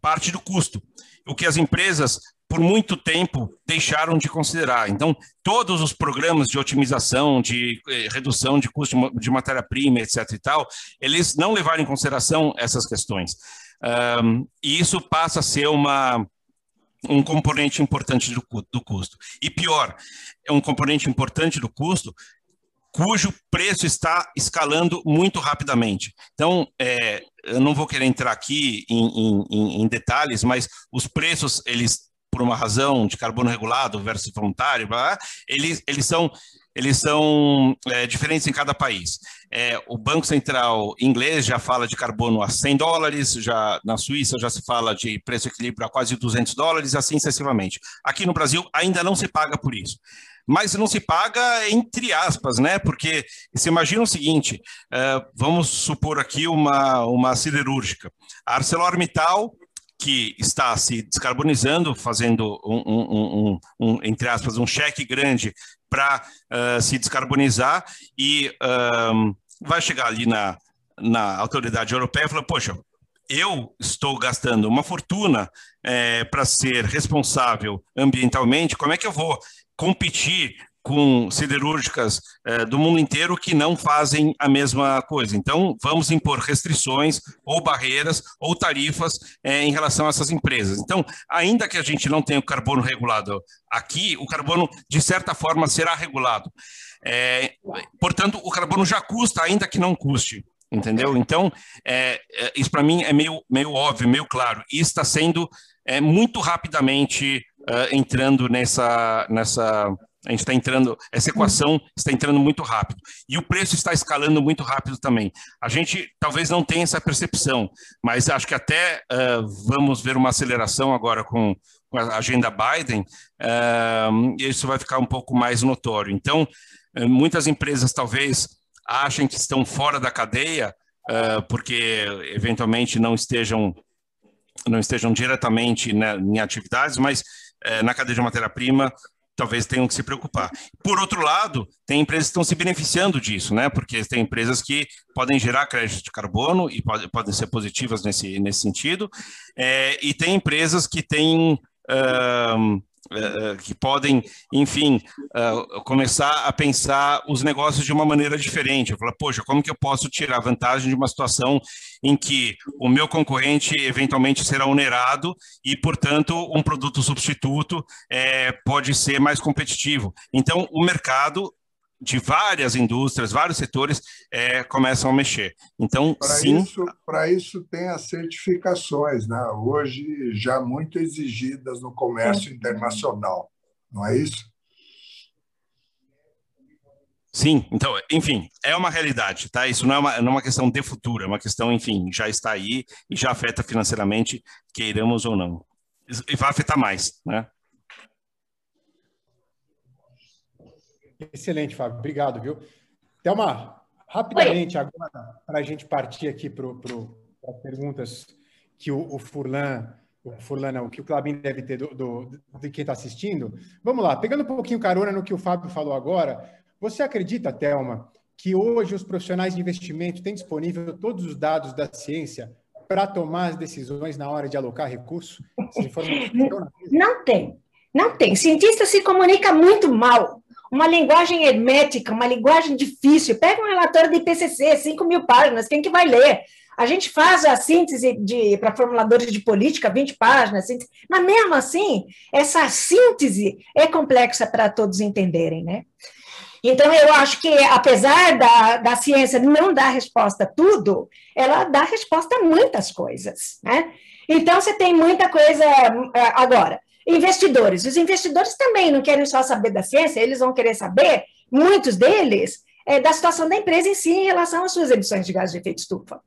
parte do custo. O que as empresas por muito tempo deixaram de considerar. Então, todos os programas de otimização, de eh, redução de custo de matéria-prima, etc. e tal, eles não levaram em consideração essas questões. Um, e isso passa a ser uma, um componente importante do, do custo. E pior, é um componente importante do custo cujo preço está escalando muito rapidamente. Então, é, eu não vou querer entrar aqui em, em, em detalhes, mas os preços eles por uma razão de carbono regulado versus voluntário, blá, eles, eles são, eles são é, diferentes em cada país. É, o Banco Central inglês já fala de carbono a 100 dólares, já na Suíça já se fala de preço equilíbrio a quase 200 dólares, assim sucessivamente. Aqui no Brasil ainda não se paga por isso mas não se paga entre aspas, né? Porque se imagina o seguinte: uh, vamos supor aqui uma, uma siderúrgica. A ArcelorMittal que está se descarbonizando, fazendo um, um, um, um entre aspas, um cheque grande para uh, se descarbonizar e vai chegar ali na, na autoridade europeia e falar, poxa, eu estou gastando uma fortuna é, para ser responsável ambientalmente, como é que eu vou competir com siderúrgicas eh, do mundo inteiro que não fazem a mesma coisa. Então, vamos impor restrições ou barreiras ou tarifas eh, em relação a essas empresas. Então, ainda que a gente não tenha o carbono regulado aqui, o carbono, de certa forma, será regulado. É, portanto, o carbono já custa, ainda que não custe. Entendeu? Então, é, é, isso para mim é meio, meio óbvio, meio claro. E está sendo é, muito rapidamente entrando nessa, nessa a gente está entrando, essa equação está entrando muito rápido. E o preço está escalando muito rápido também. A gente talvez não tenha essa percepção, mas acho que até uh, vamos ver uma aceleração agora com, com a agenda Biden, uh, isso vai ficar um pouco mais notório. Então, uh, muitas empresas talvez achem que estão fora da cadeia, porque eventualmente não estejam não estejam diretamente né, em atividades, mas na cadeia de matéria-prima talvez tenham que se preocupar. Por outro lado, tem empresas que estão se beneficiando disso, né? Porque tem empresas que podem gerar crédito de carbono e pode, podem ser positivas nesse, nesse sentido, é, e tem empresas que têm. Que podem, enfim, uh, começar a pensar os negócios de uma maneira diferente. Falar, poxa, como que eu posso tirar vantagem de uma situação em que o meu concorrente eventualmente será onerado e, portanto, um produto substituto é, pode ser mais competitivo. Então, o mercado de várias indústrias, vários setores é, começam a mexer. Então, para sim. Para isso tem as certificações, né? hoje já muito exigidas no comércio internacional, não é isso? Sim, então, enfim, é uma realidade, tá? Isso não é uma, não é uma questão de futuro, é uma questão, enfim, já está aí e já afeta financeiramente, queiramos ou não. E vai afetar mais, né? Excelente, Fábio. Obrigado, viu? Thelma, rapidamente Oi. agora, para a gente partir aqui para as perguntas que o, o Furlan, o Furlan não, que o Clabin deve ter do, do, de quem está assistindo. Vamos lá, pegando um pouquinho carona no que o Fábio falou agora, você acredita, Thelma, que hoje os profissionais de investimento têm disponível todos os dados da ciência para tomar as decisões na hora de alocar recursos? Não tem, não tem. Cientista se comunica muito mal uma linguagem hermética, uma linguagem difícil. Pega um relatório de IPCC, 5 mil páginas, quem que vai ler? A gente faz a síntese para formuladores de política, 20 páginas, síntese, mas mesmo assim, essa síntese é complexa para todos entenderem, né? Então, eu acho que, apesar da, da ciência não dar resposta a tudo, ela dá resposta a muitas coisas, né? Então, você tem muita coisa. Agora, investidores. Os investidores também não querem só saber da ciência, eles vão querer saber, muitos deles, é, da situação da empresa em si em relação às suas emissões de gases de efeito estufa.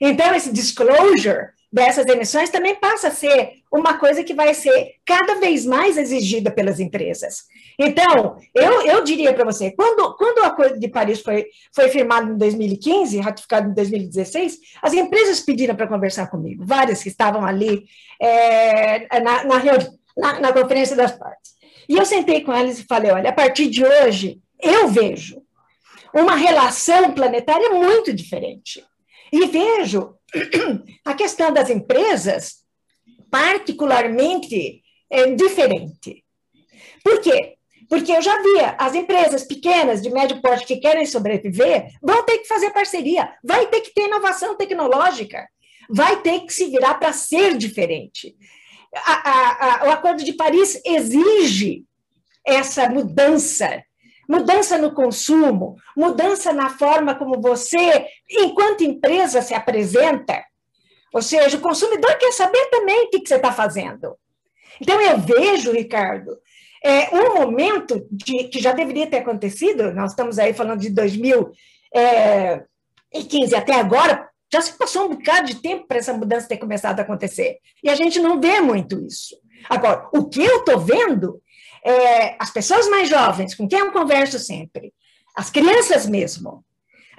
Então, esse disclosure dessas emissões também passa a ser uma coisa que vai ser cada vez mais exigida pelas empresas. Então, eu, eu diria para você, quando, quando o Acordo de Paris foi, foi firmado em 2015, ratificado em 2016, as empresas pediram para conversar comigo, várias que estavam ali é, na, na, na, na Conferência das Partes. E eu sentei com elas e falei, olha, a partir de hoje, eu vejo uma relação planetária muito diferente. E vejo a questão das empresas particularmente é, diferente. Por quê? Porque eu já via as empresas pequenas, de médio porte, que querem sobreviver, vão ter que fazer parceria, vai ter que ter inovação tecnológica, vai ter que se virar para ser diferente. A, a, o Acordo de Paris exige essa mudança mudança no consumo, mudança na forma como você, enquanto empresa, se apresenta. Ou seja, o consumidor quer saber também o que, você está fazendo. Então, eu vejo, Ricardo, é, um momento de, que já deveria ter acontecido, nós estamos aí falando de 2015 é, até agora, já se passou um bocado de tempo para essa mudança ter começado a acontecer. E a gente não vê muito isso. Agora, o que eu estou vendo é, as pessoas mais jovens, com quem eu converso sempre, as crianças mesmo,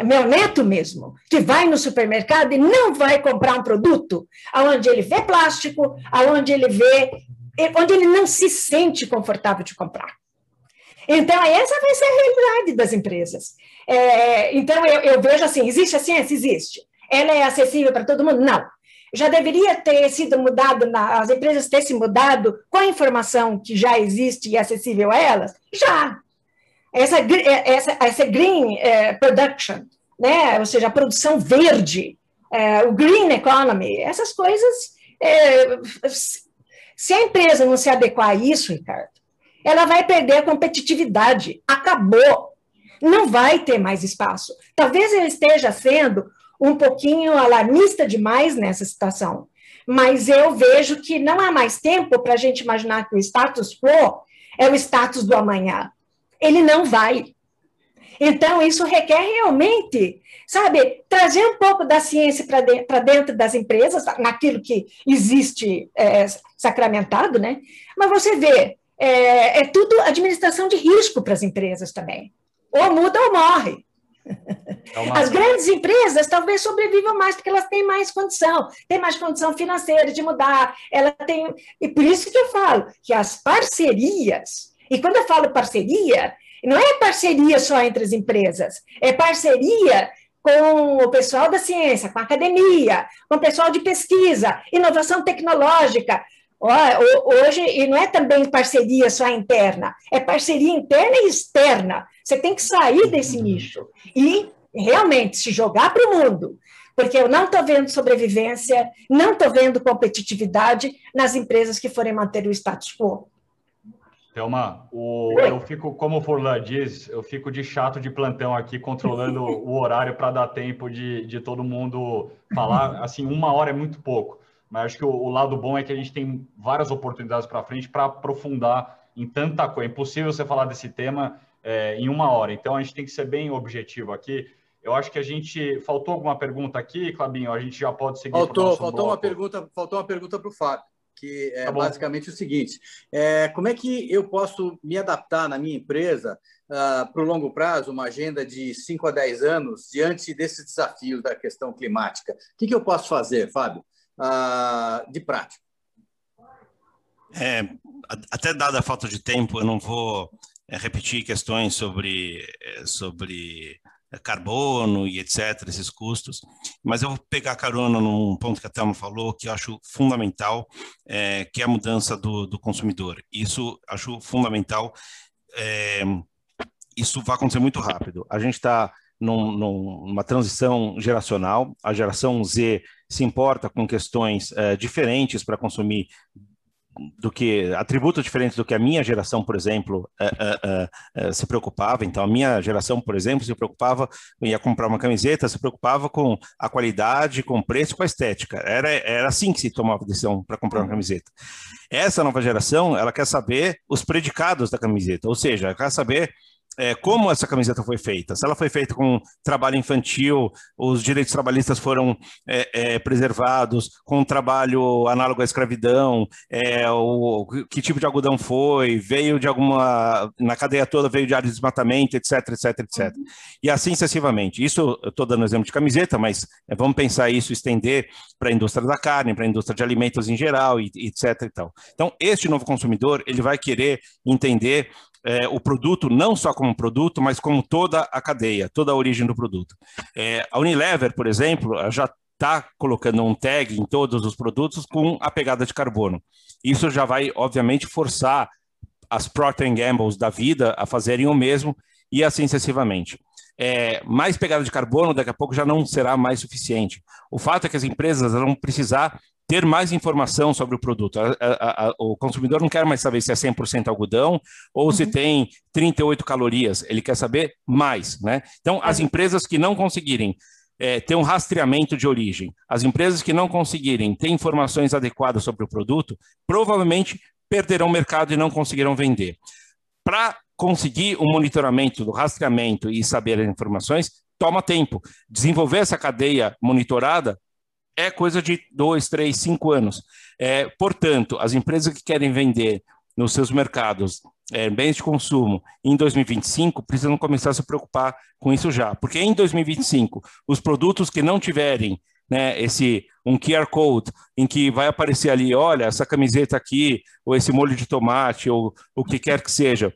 meu neto mesmo, que vai no supermercado e não vai comprar um produto aonde ele vê plástico, aonde ele vê, onde ele não se sente confortável de comprar. Então, essa vai ser a realidade das empresas. É, então, eu, eu, vejo assim, existe a ciência? Existe. Ela é acessível para todo mundo? Não já deveria ter sido mudado, na, as empresas ter se mudado com a informação que já existe e acessível a elas? Já. Essa, é, essa, essa green é, production, né? ou seja, a produção verde, é, o green economy, essas coisas, se a empresa não se adequar a isso, Ricardo, ela vai perder a competitividade. Acabou. Não vai ter mais espaço. Talvez ele esteja sendo um pouquinho alarmista demais nessa situação. Mas eu vejo que não há mais tempo para a gente imaginar que o status quo é o status do amanhã. Ele não vai. Então, isso requer realmente, sabe, trazer um pouco da ciência para de, dentro das empresas, naquilo que existe é, sacramentado, né? Mas você vê, é, é tudo administração de risco para as empresas também. Ou muda ou morre. É uma... As grandes empresas talvez sobrevivam mais porque elas têm mais condição, têm mais condição financeira de mudar. Ela tem e por isso que eu falo que as parcerias e quando eu falo parceria não é parceria só entre as empresas, é parceria com o pessoal da ciência, com a academia, com o pessoal de pesquisa, inovação tecnológica. Hoje, e não é também parceria só interna, é parceria interna e externa. Você tem que sair desse uhum. nicho e realmente se jogar para o mundo, porque eu não estou vendo sobrevivência, não estou vendo competitividade nas empresas que forem manter o status quo. Thelma, o, eu fico, como o Furlan diz, eu fico de chato de plantão aqui, controlando o horário para dar tempo de, de todo mundo falar. Assim, uma hora é muito pouco, mas acho que o, o lado bom é que a gente tem várias oportunidades para frente para aprofundar em tanta coisa. É impossível você falar desse tema é, em uma hora. Então a gente tem que ser bem objetivo aqui. Eu acho que a gente faltou alguma pergunta aqui, Clabinho. A gente já pode seguir. Faltou, faltou uma pergunta, faltou uma pergunta para o Fábio, que é tá basicamente o seguinte: é, como é que eu posso me adaptar na minha empresa uh, para o longo prazo, uma agenda de 5 a 10 anos, diante desses desafios da questão climática? O que, que eu posso fazer, Fábio, uh, de prático? É, até dada a falta de tempo, eu não vou é, repetir questões sobre, é, sobre carbono e etc., esses custos, mas eu vou pegar carona num ponto que a Thelma falou, que eu acho fundamental, é, que é a mudança do, do consumidor. Isso acho fundamental, é, isso vai acontecer muito rápido. A gente está num, numa transição geracional, a geração Z se importa com questões é, diferentes para consumir do que atributos diferentes do que a minha geração, por exemplo, uh, uh, uh, se preocupava. Então, a minha geração, por exemplo, se preocupava ia comprar uma camiseta, se preocupava com a qualidade, com o preço, com a estética. Era, era assim que se tomava decisão para comprar uma uhum. camiseta. Essa nova geração, ela quer saber os predicados da camiseta, ou seja, quer saber é, como essa camiseta foi feita. Se ela foi feita com trabalho infantil, os direitos trabalhistas foram é, é, preservados, com trabalho análogo à escravidão, é, o, que tipo de algodão foi, veio de alguma. na cadeia toda veio de área de desmatamento, etc, etc, etc. E assim sucessivamente. Isso, eu estou dando exemplo de camiseta, mas é, vamos pensar isso, estender para a indústria da carne, para a indústria de alimentos em geral, e, etc. E tal. Então, este novo consumidor, ele vai querer entender é, o produto não só como produto, mas como toda a cadeia, toda a origem do produto. É, a Unilever, por exemplo, já está colocando um tag em todos os produtos com a pegada de carbono. Isso já vai, obviamente, forçar as Procter Gamble da vida a fazerem o mesmo e assim sucessivamente. É, mais pegada de carbono daqui a pouco já não será mais suficiente. O fato é que as empresas vão precisar ter mais informação sobre o produto. A, a, a, o consumidor não quer mais saber se é 100% algodão ou uhum. se tem 38 calorias, ele quer saber mais, né? Então, as é. empresas que não conseguirem é, ter um rastreamento de origem, as empresas que não conseguirem ter informações adequadas sobre o produto, provavelmente perderão o mercado e não conseguirão vender. Para conseguir o monitoramento do rastreamento e saber as informações, toma tempo. Desenvolver essa cadeia monitorada é coisa de dois, três, cinco anos. É, portanto, as empresas que querem vender nos seus mercados é, bens de consumo em 2025 precisam começar a se preocupar com isso já, porque em 2025 os produtos que não tiverem né, esse um QR code em que vai aparecer ali, olha, essa camiseta aqui, ou esse molho de tomate, ou o que quer que seja,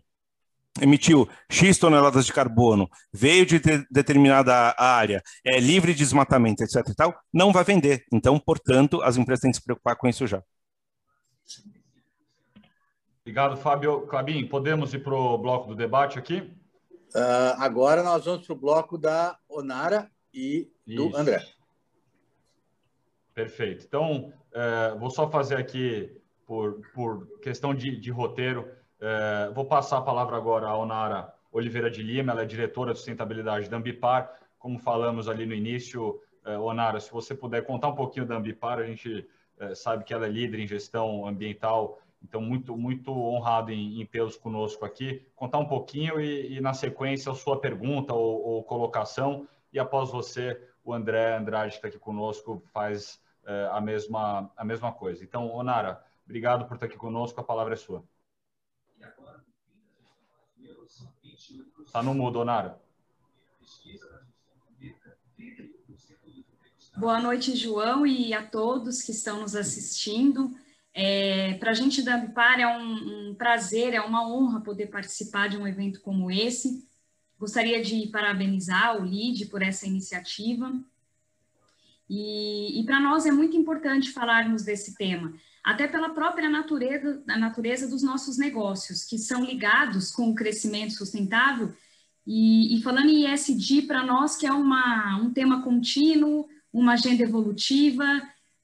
emitiu X toneladas de carbono, veio de, de determinada área, é livre de desmatamento, etc. e tal, não vai vender. Então, portanto, as empresas têm que se preocupar com isso já. Obrigado, Fábio. Clabin, podemos ir para o bloco do debate aqui? Uh, agora nós vamos para o bloco da Onara e do isso. André. Perfeito. Então, uh, vou só fazer aqui, por, por questão de, de roteiro, é, vou passar a palavra agora à Onara Oliveira de Lima, ela é diretora de sustentabilidade da Ambipar. Como falamos ali no início, é, Onara, se você puder contar um pouquinho da Ambipar, a gente é, sabe que ela é líder em gestão ambiental, então muito muito honrado em, em tê-los conosco aqui. Contar um pouquinho e, e, na sequência, a sua pergunta ou, ou, colocação, e após você, o André Andrade, que está aqui conosco, faz a, mesma, a mesma coisa. Então, Onara, obrigado por estar aqui conosco, a palavra é sua. Está no mudo, Nara. Boa noite, João, e a todos que estão nos assistindo. É, Para a gente da Ambipar é um, um, prazer, é uma honra poder participar de um evento como esse. Gostaria de parabenizar o LID por essa iniciativa. E, e para nós é muito importante falarmos desse tema até pela própria natureza, a natureza dos nossos negócios, que são ligados com o crescimento sustentável. E, e falando em ESG, para nós, que é uma, um tema contínuo, uma agenda evolutiva,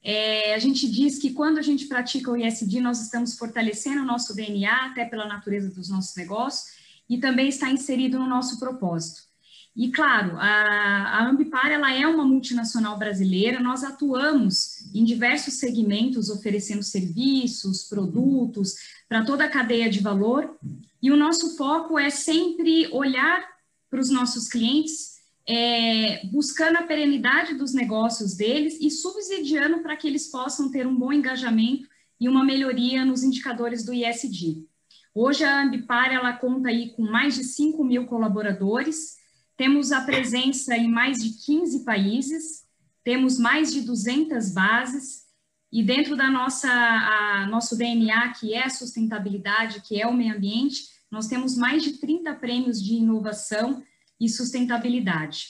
é, a gente diz que quando a gente pratica o ESG, nós estamos fortalecendo o nosso DNA, até pela natureza dos nossos negócios, e também está inserido no nosso propósito. E claro, a, a Ambipar ela é uma multinacional brasileira, nós atuamos em diversos segmentos oferecendo serviços, produtos para toda a cadeia de valor, e o nosso foco é sempre olhar para os nossos clientes, é, buscando a perenidade dos negócios deles e subsidiando para que eles possam ter um bom engajamento e uma melhoria nos indicadores do ISD. Hoje a Ambipar ela conta aí com mais de 5 mil colaboradores, temos a presença em mais de 15 países, temos mais de 200 bases, e dentro da nossa a, nosso DNA, que é a sustentabilidade, que é o meio ambiente, nós temos mais de 30 prêmios de inovação e sustentabilidade.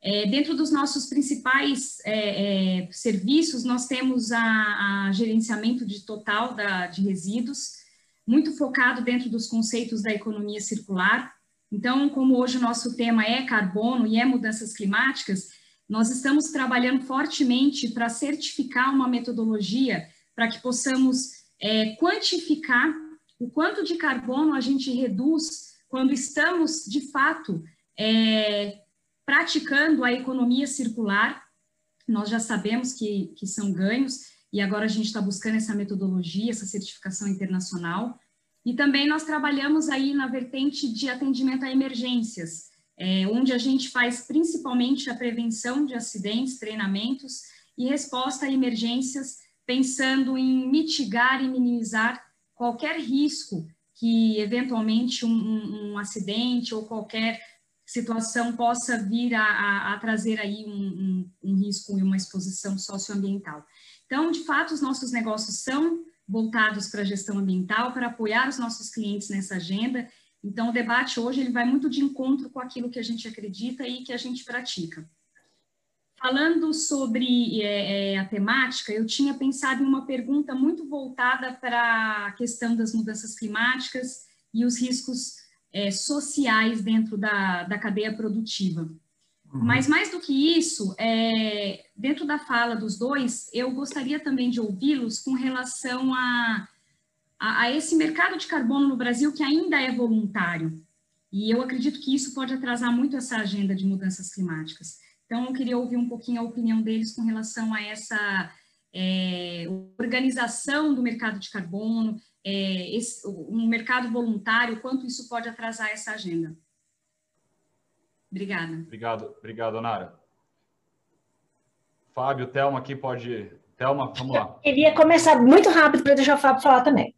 É, dentro dos nossos principais é, é, serviços, nós temos a, a gerenciamento de total da, de resíduos, muito focado dentro dos conceitos da economia circular, então, como hoje o nosso tema é carbono e é mudanças climáticas, nós estamos trabalhando fortemente para certificar uma metodologia para que possamos é, quantificar o quanto de carbono a gente reduz quando estamos, de fato, é, praticando a economia circular. Nós já sabemos que, que são ganhos, e agora a gente está buscando essa metodologia, essa certificação internacional. E também nós trabalhamos aí na vertente de atendimento a emergências, é, onde a gente faz principalmente a prevenção de acidentes, treinamentos e resposta a emergências, pensando em mitigar e minimizar qualquer risco que eventualmente um, um, um acidente ou qualquer situação possa vir a, a, a trazer aí um, um, risco e uma exposição socioambiental. Então, de fato, os nossos negócios são voltados para a gestão ambiental, para apoiar os nossos clientes nessa agenda. Então, o debate hoje ele vai muito de encontro com aquilo que a gente acredita e que a gente pratica. Falando sobre é, é, a temática, eu tinha pensado em uma pergunta muito voltada para a questão das mudanças climáticas e os riscos é, sociais dentro da, da cadeia produtiva. Uhum. Mas mais do que isso, é, dentro da fala dos dois, eu gostaria também de ouvi-los com relação a, a, a esse mercado de carbono no Brasil que ainda é voluntário. E eu acredito que isso pode atrasar muito essa agenda de mudanças climáticas. Então, eu queria ouvir um pouquinho a opinião deles com relação a essa é, organização do mercado de carbono, é, esse, um mercado voluntário, quanto isso pode atrasar essa agenda. Obrigada. Obrigado, obrigado, Nara. Fábio, Thelma aqui pode. Thelma, vamos lá. Eu queria começar muito rápido para deixar o Fábio falar também.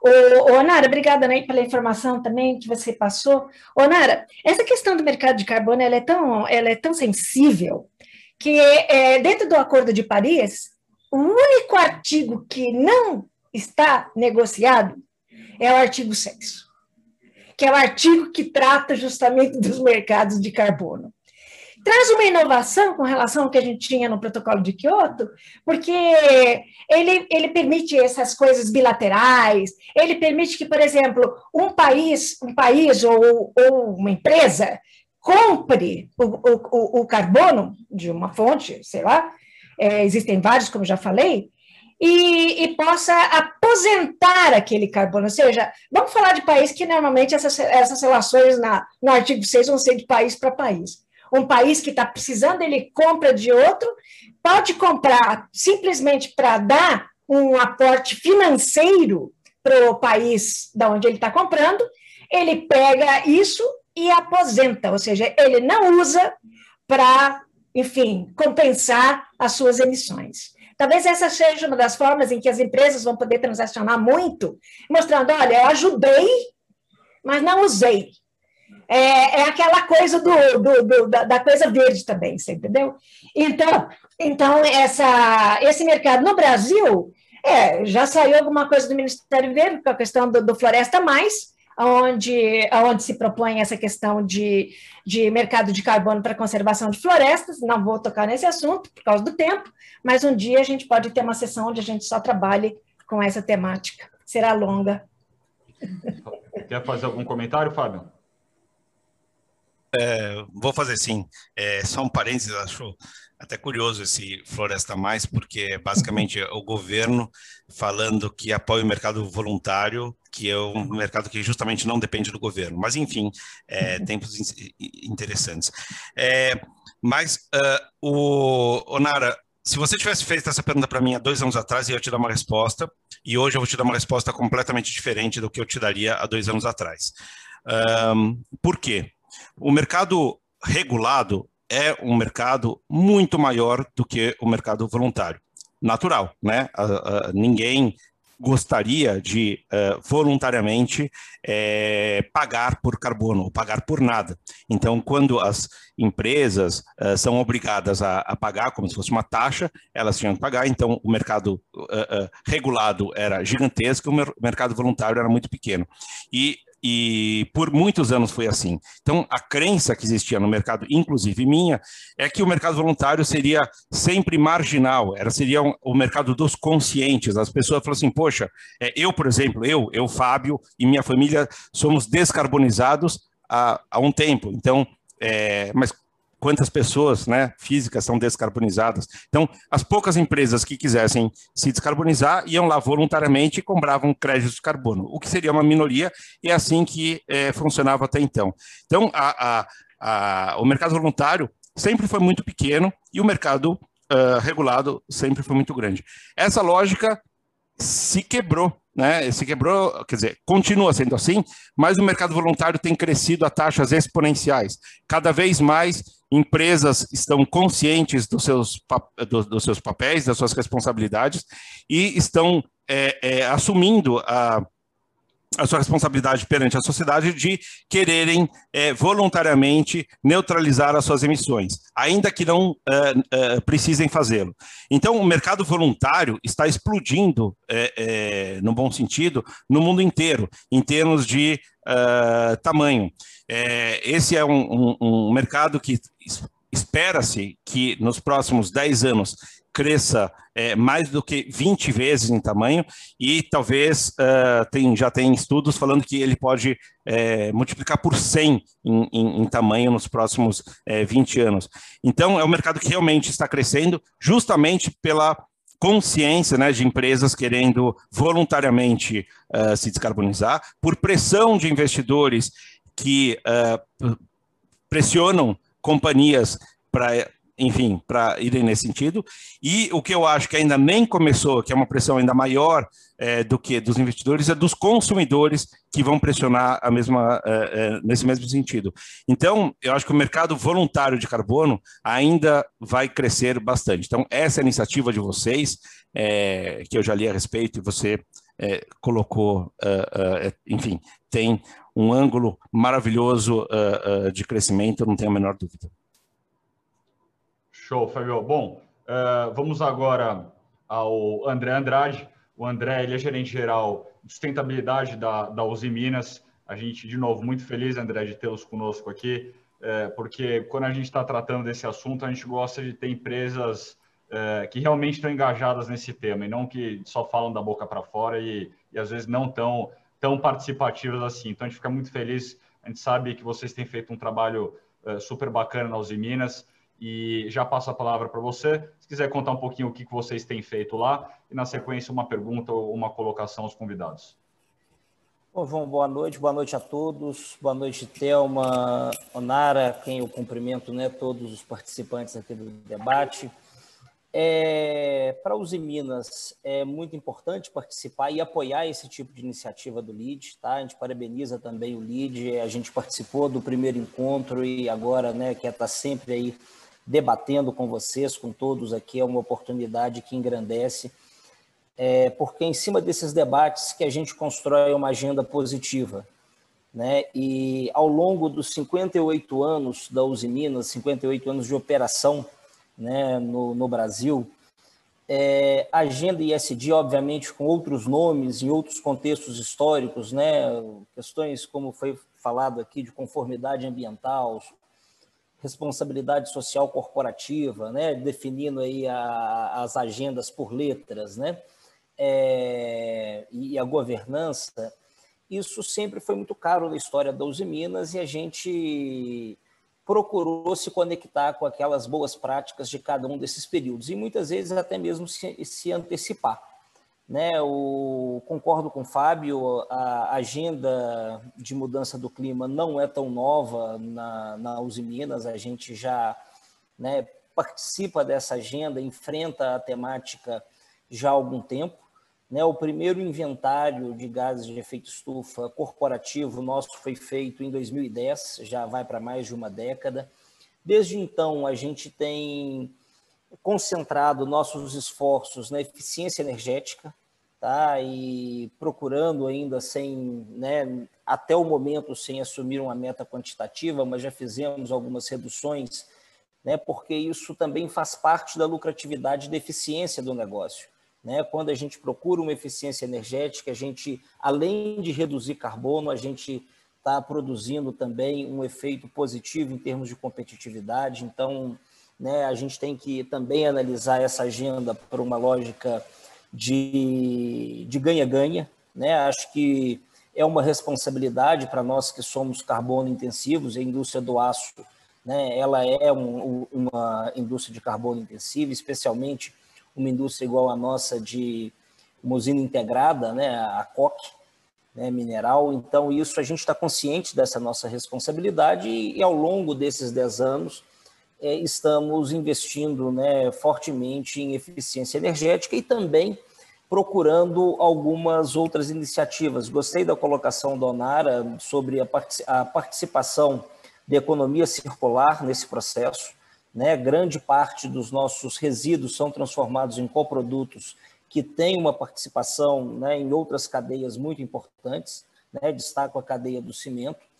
Ô, ô, Nara, obrigada né, pela informação também que você passou. Ô, Nara, essa questão do mercado de carbono ela é, tão, ela é tão sensível que é, dentro do Acordo de Paris, o único artigo que não está negociado é o artigo 6, que é o artigo que trata justamente dos mercados de carbono. Traz uma inovação com relação ao que a gente tinha no protocolo de Kyoto, porque ele, ele permite essas coisas bilaterais, ele permite que, por exemplo, um país, um país ou, ou uma empresa compre o, o, o, carbono de uma fonte, sei lá, é, existem vários, como já falei, e, e, possa aposentar aquele carbono. Ou seja, vamos falar de país que normalmente essas, essas relações na, no artigo 6 vão ser de país para país um país que está precisando, ele compra de outro, pode comprar simplesmente para dar um aporte financeiro para o país da onde ele está comprando, ele pega isso e aposenta, ou seja, ele não usa para, enfim, compensar as suas emissões. Talvez essa seja uma das formas em que as empresas vão poder transacionar muito, mostrando: olha, eu ajudei, mas não usei é, é aquela coisa do, do, do da, da, coisa verde também, você entendeu? Então, então essa, esse mercado no Brasil, é, já saiu alguma coisa do Ministério Verde com a questão do, do Floresta Mais, onde, onde se propõe essa questão de, de mercado de carbono para conservação de florestas. Não vou tocar nesse assunto por causa do tempo, mas um dia a gente pode ter uma sessão onde a gente só trabalhe com essa temática. Será longa. Quer fazer algum comentário, Fábio? É, vou fazer sim. É, só um parênteses, acho até curioso esse Floresta Mais, porque é basicamente o governo falando que apoia o mercado voluntário, que é um mercado que justamente não depende do governo. Mas, enfim, é, uhum. tempos interessantes. É, mas, uh, o, Onara, se você tivesse feito essa pergunta para mim há dois anos atrás, eu ia te dar uma resposta, e hoje eu vou te dar uma resposta completamente diferente do que eu te daria há dois anos atrás. Um, por quê? O mercado regulado é um mercado muito maior do que o mercado voluntário. Natural, né? Uh, uh, ninguém gostaria de uh, voluntariamente é, pagar por carbono, ou pagar por nada. Então, quando as empresas uh, são obrigadas a, a, pagar, como se fosse uma taxa, elas tinham que pagar. Então, o mercado uh, regulado era gigantesco, o mer mercado voluntário era muito pequeno. E e por muitos anos foi assim. Então, a crença que existia no mercado, inclusive minha, é que o mercado voluntário seria sempre marginal, era seria um, o mercado dos conscientes. As pessoas falam assim: poxa, é, eu, por exemplo, eu, eu, Fábio e minha família somos descarbonizados há, há um tempo. Então, é, mas quantas pessoas né, físicas são descarbonizadas. Então, as poucas empresas que quisessem se descarbonizar iam lá voluntariamente e compravam créditos de carbono, o que seria uma minoria, e é assim que é, funcionava até então. Então, a, a, a, o mercado voluntário sempre foi muito pequeno e o mercado uh, regulado sempre foi muito grande. Essa lógica se quebrou, né? Se quebrou, quer dizer, continua sendo assim, mas o mercado voluntário tem crescido a taxas exponenciais. Cada vez mais empresas estão conscientes dos seus, do, dos seus papéis, das suas responsabilidades e estão é, é, assumindo a a sua responsabilidade perante a sociedade de quererem é, voluntariamente neutralizar as suas emissões, ainda que não é, é, precisem fazê-lo. Então, o mercado voluntário está explodindo, é, é, no bom sentido, no mundo inteiro, em termos de tamanho. esse é um, um, um mercado que espera-se que nos próximos 10 anos cresça é, mais do que 20 vezes em tamanho e talvez uh, tem, já tem estudos falando que ele pode é, multiplicar por 100 em, em, em tamanho nos próximos é, 20 anos. Então, é um mercado que realmente está crescendo justamente pela consciência né, de empresas querendo voluntariamente uh, se descarbonizar, por pressão de investidores que uh, pressionam companhias para enfim, para irem nesse sentido. E o que eu acho que ainda nem começou, que é uma pressão ainda maior é, do que dos investidores, é dos consumidores que vão pressionar a mesma, é, é, nesse mesmo sentido. Então, eu acho que o mercado voluntário de carbono ainda vai crescer bastante. Então, essa é iniciativa de vocês, é, que eu já li a respeito e você é, colocou, é, enfim, tem um ângulo maravilhoso de crescimento, não tenho a menor dúvida. Show, Fabio. Bom, uh, vamos agora ao André Andrade. O André ele é gerente geral de sustentabilidade da, da Uzi Minas. A gente, de novo, muito feliz, André, de tê-los conosco aqui, é, porque quando a gente está tratando desse assunto, a gente gosta de ter empresas é, que realmente estão engajadas nesse tema e não que só falam da boca para fora e, e, às vezes não tão, tão participativas assim. Então, a gente fica muito feliz. A gente sabe que vocês têm feito um trabalho super bacana na Uzi Minas e já passo a palavra para você. Se quiser contar um pouquinho o que vocês têm feito lá e, na sequência, uma pergunta ou uma colocação aos convidados. Bom, João, boa noite, boa noite a todos, boa noite, Thelma, Onara, quem eu cumprimento, né, todos os participantes aqui do debate. É, para os Minas, é muito importante participar e apoiar esse tipo de iniciativa do LID, tá? A gente parabeniza também o LID, a gente participou do primeiro encontro e agora, né, quer estar sempre aí debatendo com vocês, com todos aqui, é uma oportunidade que engrandece, é, porque em cima desses debates que a gente constrói uma agenda positiva. Né? E ao longo dos 58 anos da Uzi Minas, 58 anos de operação né, no, no Brasil, é, agenda ISD, obviamente, com outros nomes, em outros contextos históricos, né, questões como foi falado aqui de conformidade ambiental, responsabilidade social corporativa, né, definindo aí a, as agendas por letras, né, é, e a governança, isso sempre foi muito caro na história da Uzi Minas e a gente procurou se conectar com aquelas boas práticas de cada um desses períodos e muitas vezes até mesmo se, se antecipar. Né, o, concordo com o Fábio, a agenda de mudança do clima não é tão nova na, na Uzi Minas, a gente já né, participa dessa agenda, enfrenta a temática já há algum tempo. Né, o primeiro inventário de gases de efeito estufa corporativo nosso foi feito em 2010, já vai para mais de uma década. Desde então, a gente tem concentrado nossos esforços na eficiência energética, tá? E procurando ainda sem, né, até o momento sem assumir uma meta quantitativa, mas já fizemos algumas reduções, né? Porque isso também faz parte da lucratividade e da eficiência do negócio, né? Quando a gente procura uma eficiência energética, a gente, além de reduzir carbono, a gente está produzindo também um efeito positivo em termos de competitividade. Então, né, a gente tem que também analisar essa agenda por uma lógica de ganha-ganha. Né? Acho que é uma responsabilidade para nós que somos carbono intensivos, a indústria do aço né? ela é um, uma indústria de carbono intensiva, especialmente uma indústria igual a nossa de uma usina integrada, né? a COC, né? mineral. Então, isso a gente está consciente dessa nossa responsabilidade e, e ao longo desses 10 anos é, estamos investindo né, fortemente em eficiência energética e também procurando algumas outras iniciativas. Gostei da colocação da Onara sobre a participação da economia circular nesse processo. Né? Grande parte dos nossos resíduos são transformados em coprodutos que têm uma participação né, em outras cadeias muito importantes. Né? Destaco a cadeia do cimento.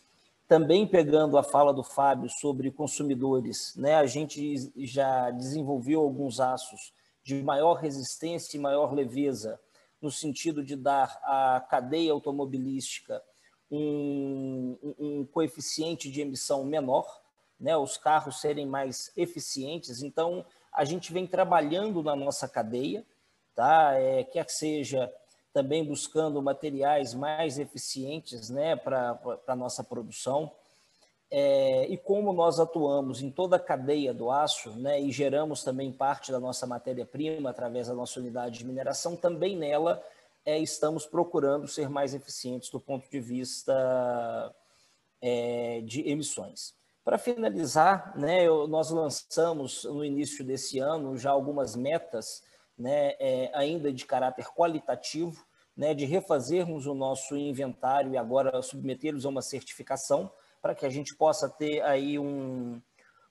Também pegando a fala do Fábio sobre consumidores, né? a gente já desenvolveu alguns aços de maior resistência e maior leveza, no sentido de dar à cadeia automobilística um, um coeficiente de emissão menor, né, os carros serem mais eficientes. Então, a gente vem trabalhando na nossa cadeia, tá? É, quer seja também buscando materiais mais eficientes né, para a nossa produção. É, e como nós atuamos em toda a cadeia do aço né, e geramos também parte da nossa matéria-prima através da nossa unidade de mineração, também nela é, estamos procurando ser mais eficientes do ponto de vista é, de emissões. Para finalizar, né, eu, nós lançamos no início desse ano já algumas metas, né, é, ainda de caráter qualitativo, né, de refazermos o nosso inventário e agora submetê-los a uma certificação, para que a gente possa ter aí um,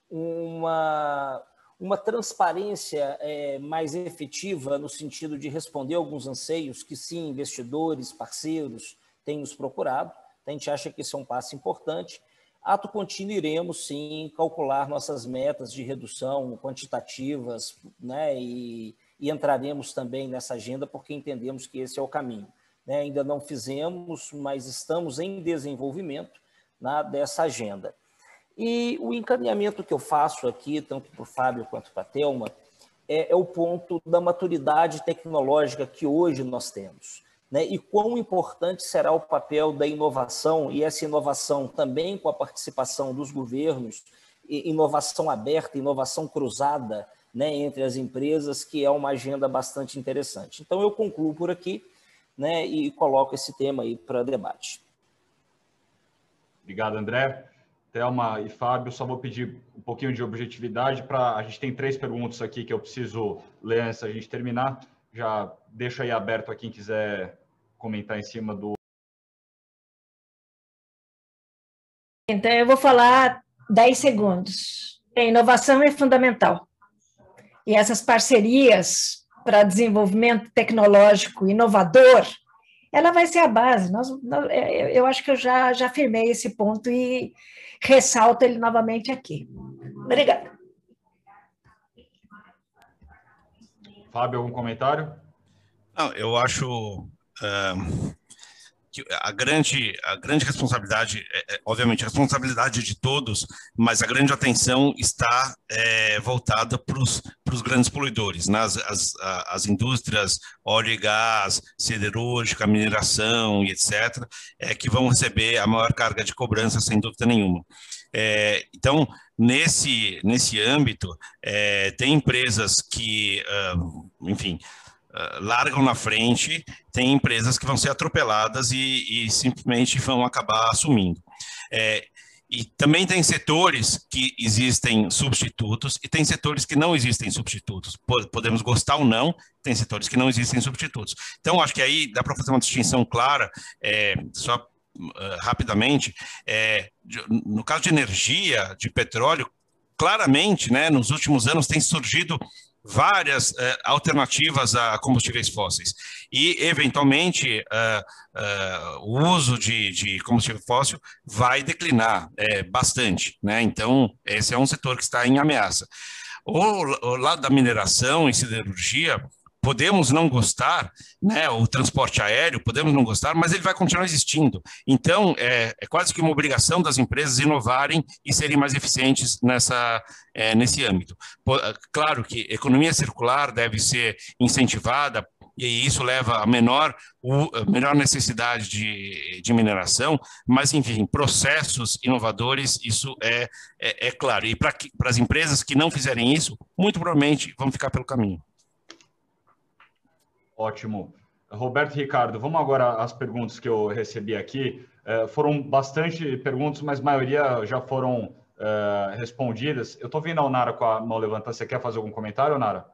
uma, uma transparência é, mais efetiva no sentido de responder alguns anseios que, sim, investidores, parceiros têm nos procurado. A gente acha que isso é um passo importante. Ato contínuo, iremos, sim, calcular nossas metas de redução quantitativas né, e, e entraremos também nessa agenda porque entendemos que esse é o caminho. Né? Ainda não fizemos, mas estamos em desenvolvimento né, dessa agenda. E o encaminhamento que eu faço aqui, tanto para o Fábio quanto para a Thelma, é, é, o ponto da maturidade tecnológica que hoje nós temos. Né? E quão importante será o papel da inovação, e essa inovação também com a participação dos governos, inovação aberta, inovação cruzada né, entre as empresas, que é uma agenda bastante interessante. Então, eu concluo por aqui né, e coloco esse tema aí para debate. Obrigado, André. Thelma e Fábio, só vou pedir um pouquinho de objetividade para a gente tem três perguntas aqui que eu preciso ler antes da gente terminar. Já deixa aí aberto a quem quiser comentar em cima do. Então eu vou falar 10 segundos. A inovação é fundamental. E essas parcerias para desenvolvimento tecnológico inovador ela vai ser a base. Nós, eu acho que eu já, já afirmei esse ponto e ressalto ele novamente aqui. Obrigada. Fábio, algum comentário? Não, eu acho uh, que a grande, a grande responsabilidade, é, é, obviamente, a responsabilidade de todos, mas a grande atenção está é, voltada para os grandes poluidores, né? as, as, as indústrias óleo e gás, siderúrgica, mineração e etc., é, que vão receber a maior carga de cobrança, sem dúvida nenhuma. É, então, nesse, nesse âmbito, é, tem empresas que, uh, enfim, ah, largam na frente, tem empresas que vão ser atropeladas e, e simplesmente vão acabar assumindo. É, e também tem setores que existem substitutos e tem setores que não existem substitutos. Podemos gostar ou não, tem setores que não existem substitutos. Então, acho que aí dá para fazer uma distinção clara, é, só uh, rapidamente. É, no caso de energia, de petróleo, claramente, né, nos últimos anos tem surgido várias uh, alternativas a combustíveis fósseis. E, eventualmente, uh, uh, o uso de, de, combustível fóssil vai declinar bastante. Né? Então, esse é um setor que está em ameaça. O, o lado da mineração e siderurgia, podemos não gostar, né, o transporte aéreo, podemos não gostar, mas ele vai continuar existindo. Então, é, é quase que uma obrigação das empresas inovarem e serem mais eficientes nessa, é, nesse âmbito. Claro que economia circular deve ser incentivada, e isso leva a menor, a menor necessidade de, de mineração, mas, enfim, processos inovadores, isso é, é, é claro. E para as empresas que não fizerem isso, muito provavelmente vão ficar pelo caminho. Ótimo. Roberto e Ricardo, vamos agora às perguntas que eu recebi aqui. Uh, foram bastante perguntas, mas a maioria já foram uh, respondidas. Eu estou vendo a Onara com a mão levantada. Você quer fazer algum comentário, Onara?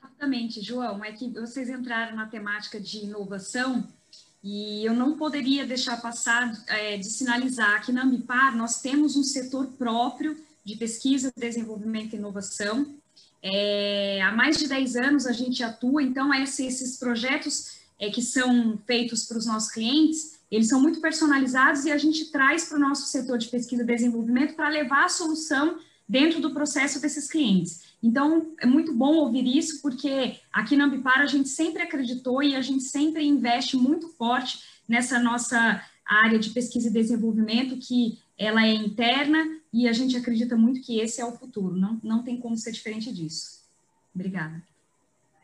Rapidamente, João, é que vocês entraram na temática de inovação e eu não poderia deixar passar é, de sinalizar que na Ambipar nós temos um setor próprio de pesquisa, desenvolvimento e inovação. É, há mais de 10 anos a gente atua, então esses projetos é, que são feitos para os nossos clientes, eles são muito personalizados e a gente traz para o nosso setor de pesquisa e desenvolvimento para levar a solução dentro do processo desses clientes. Então, é muito bom ouvir isso, porque aqui na Ambipar a gente sempre acreditou e a gente sempre investe muito forte nessa nossa área de pesquisa e desenvolvimento, que ela é interna e a gente acredita muito que esse é o futuro. Não, não tem como ser diferente disso. Obrigada.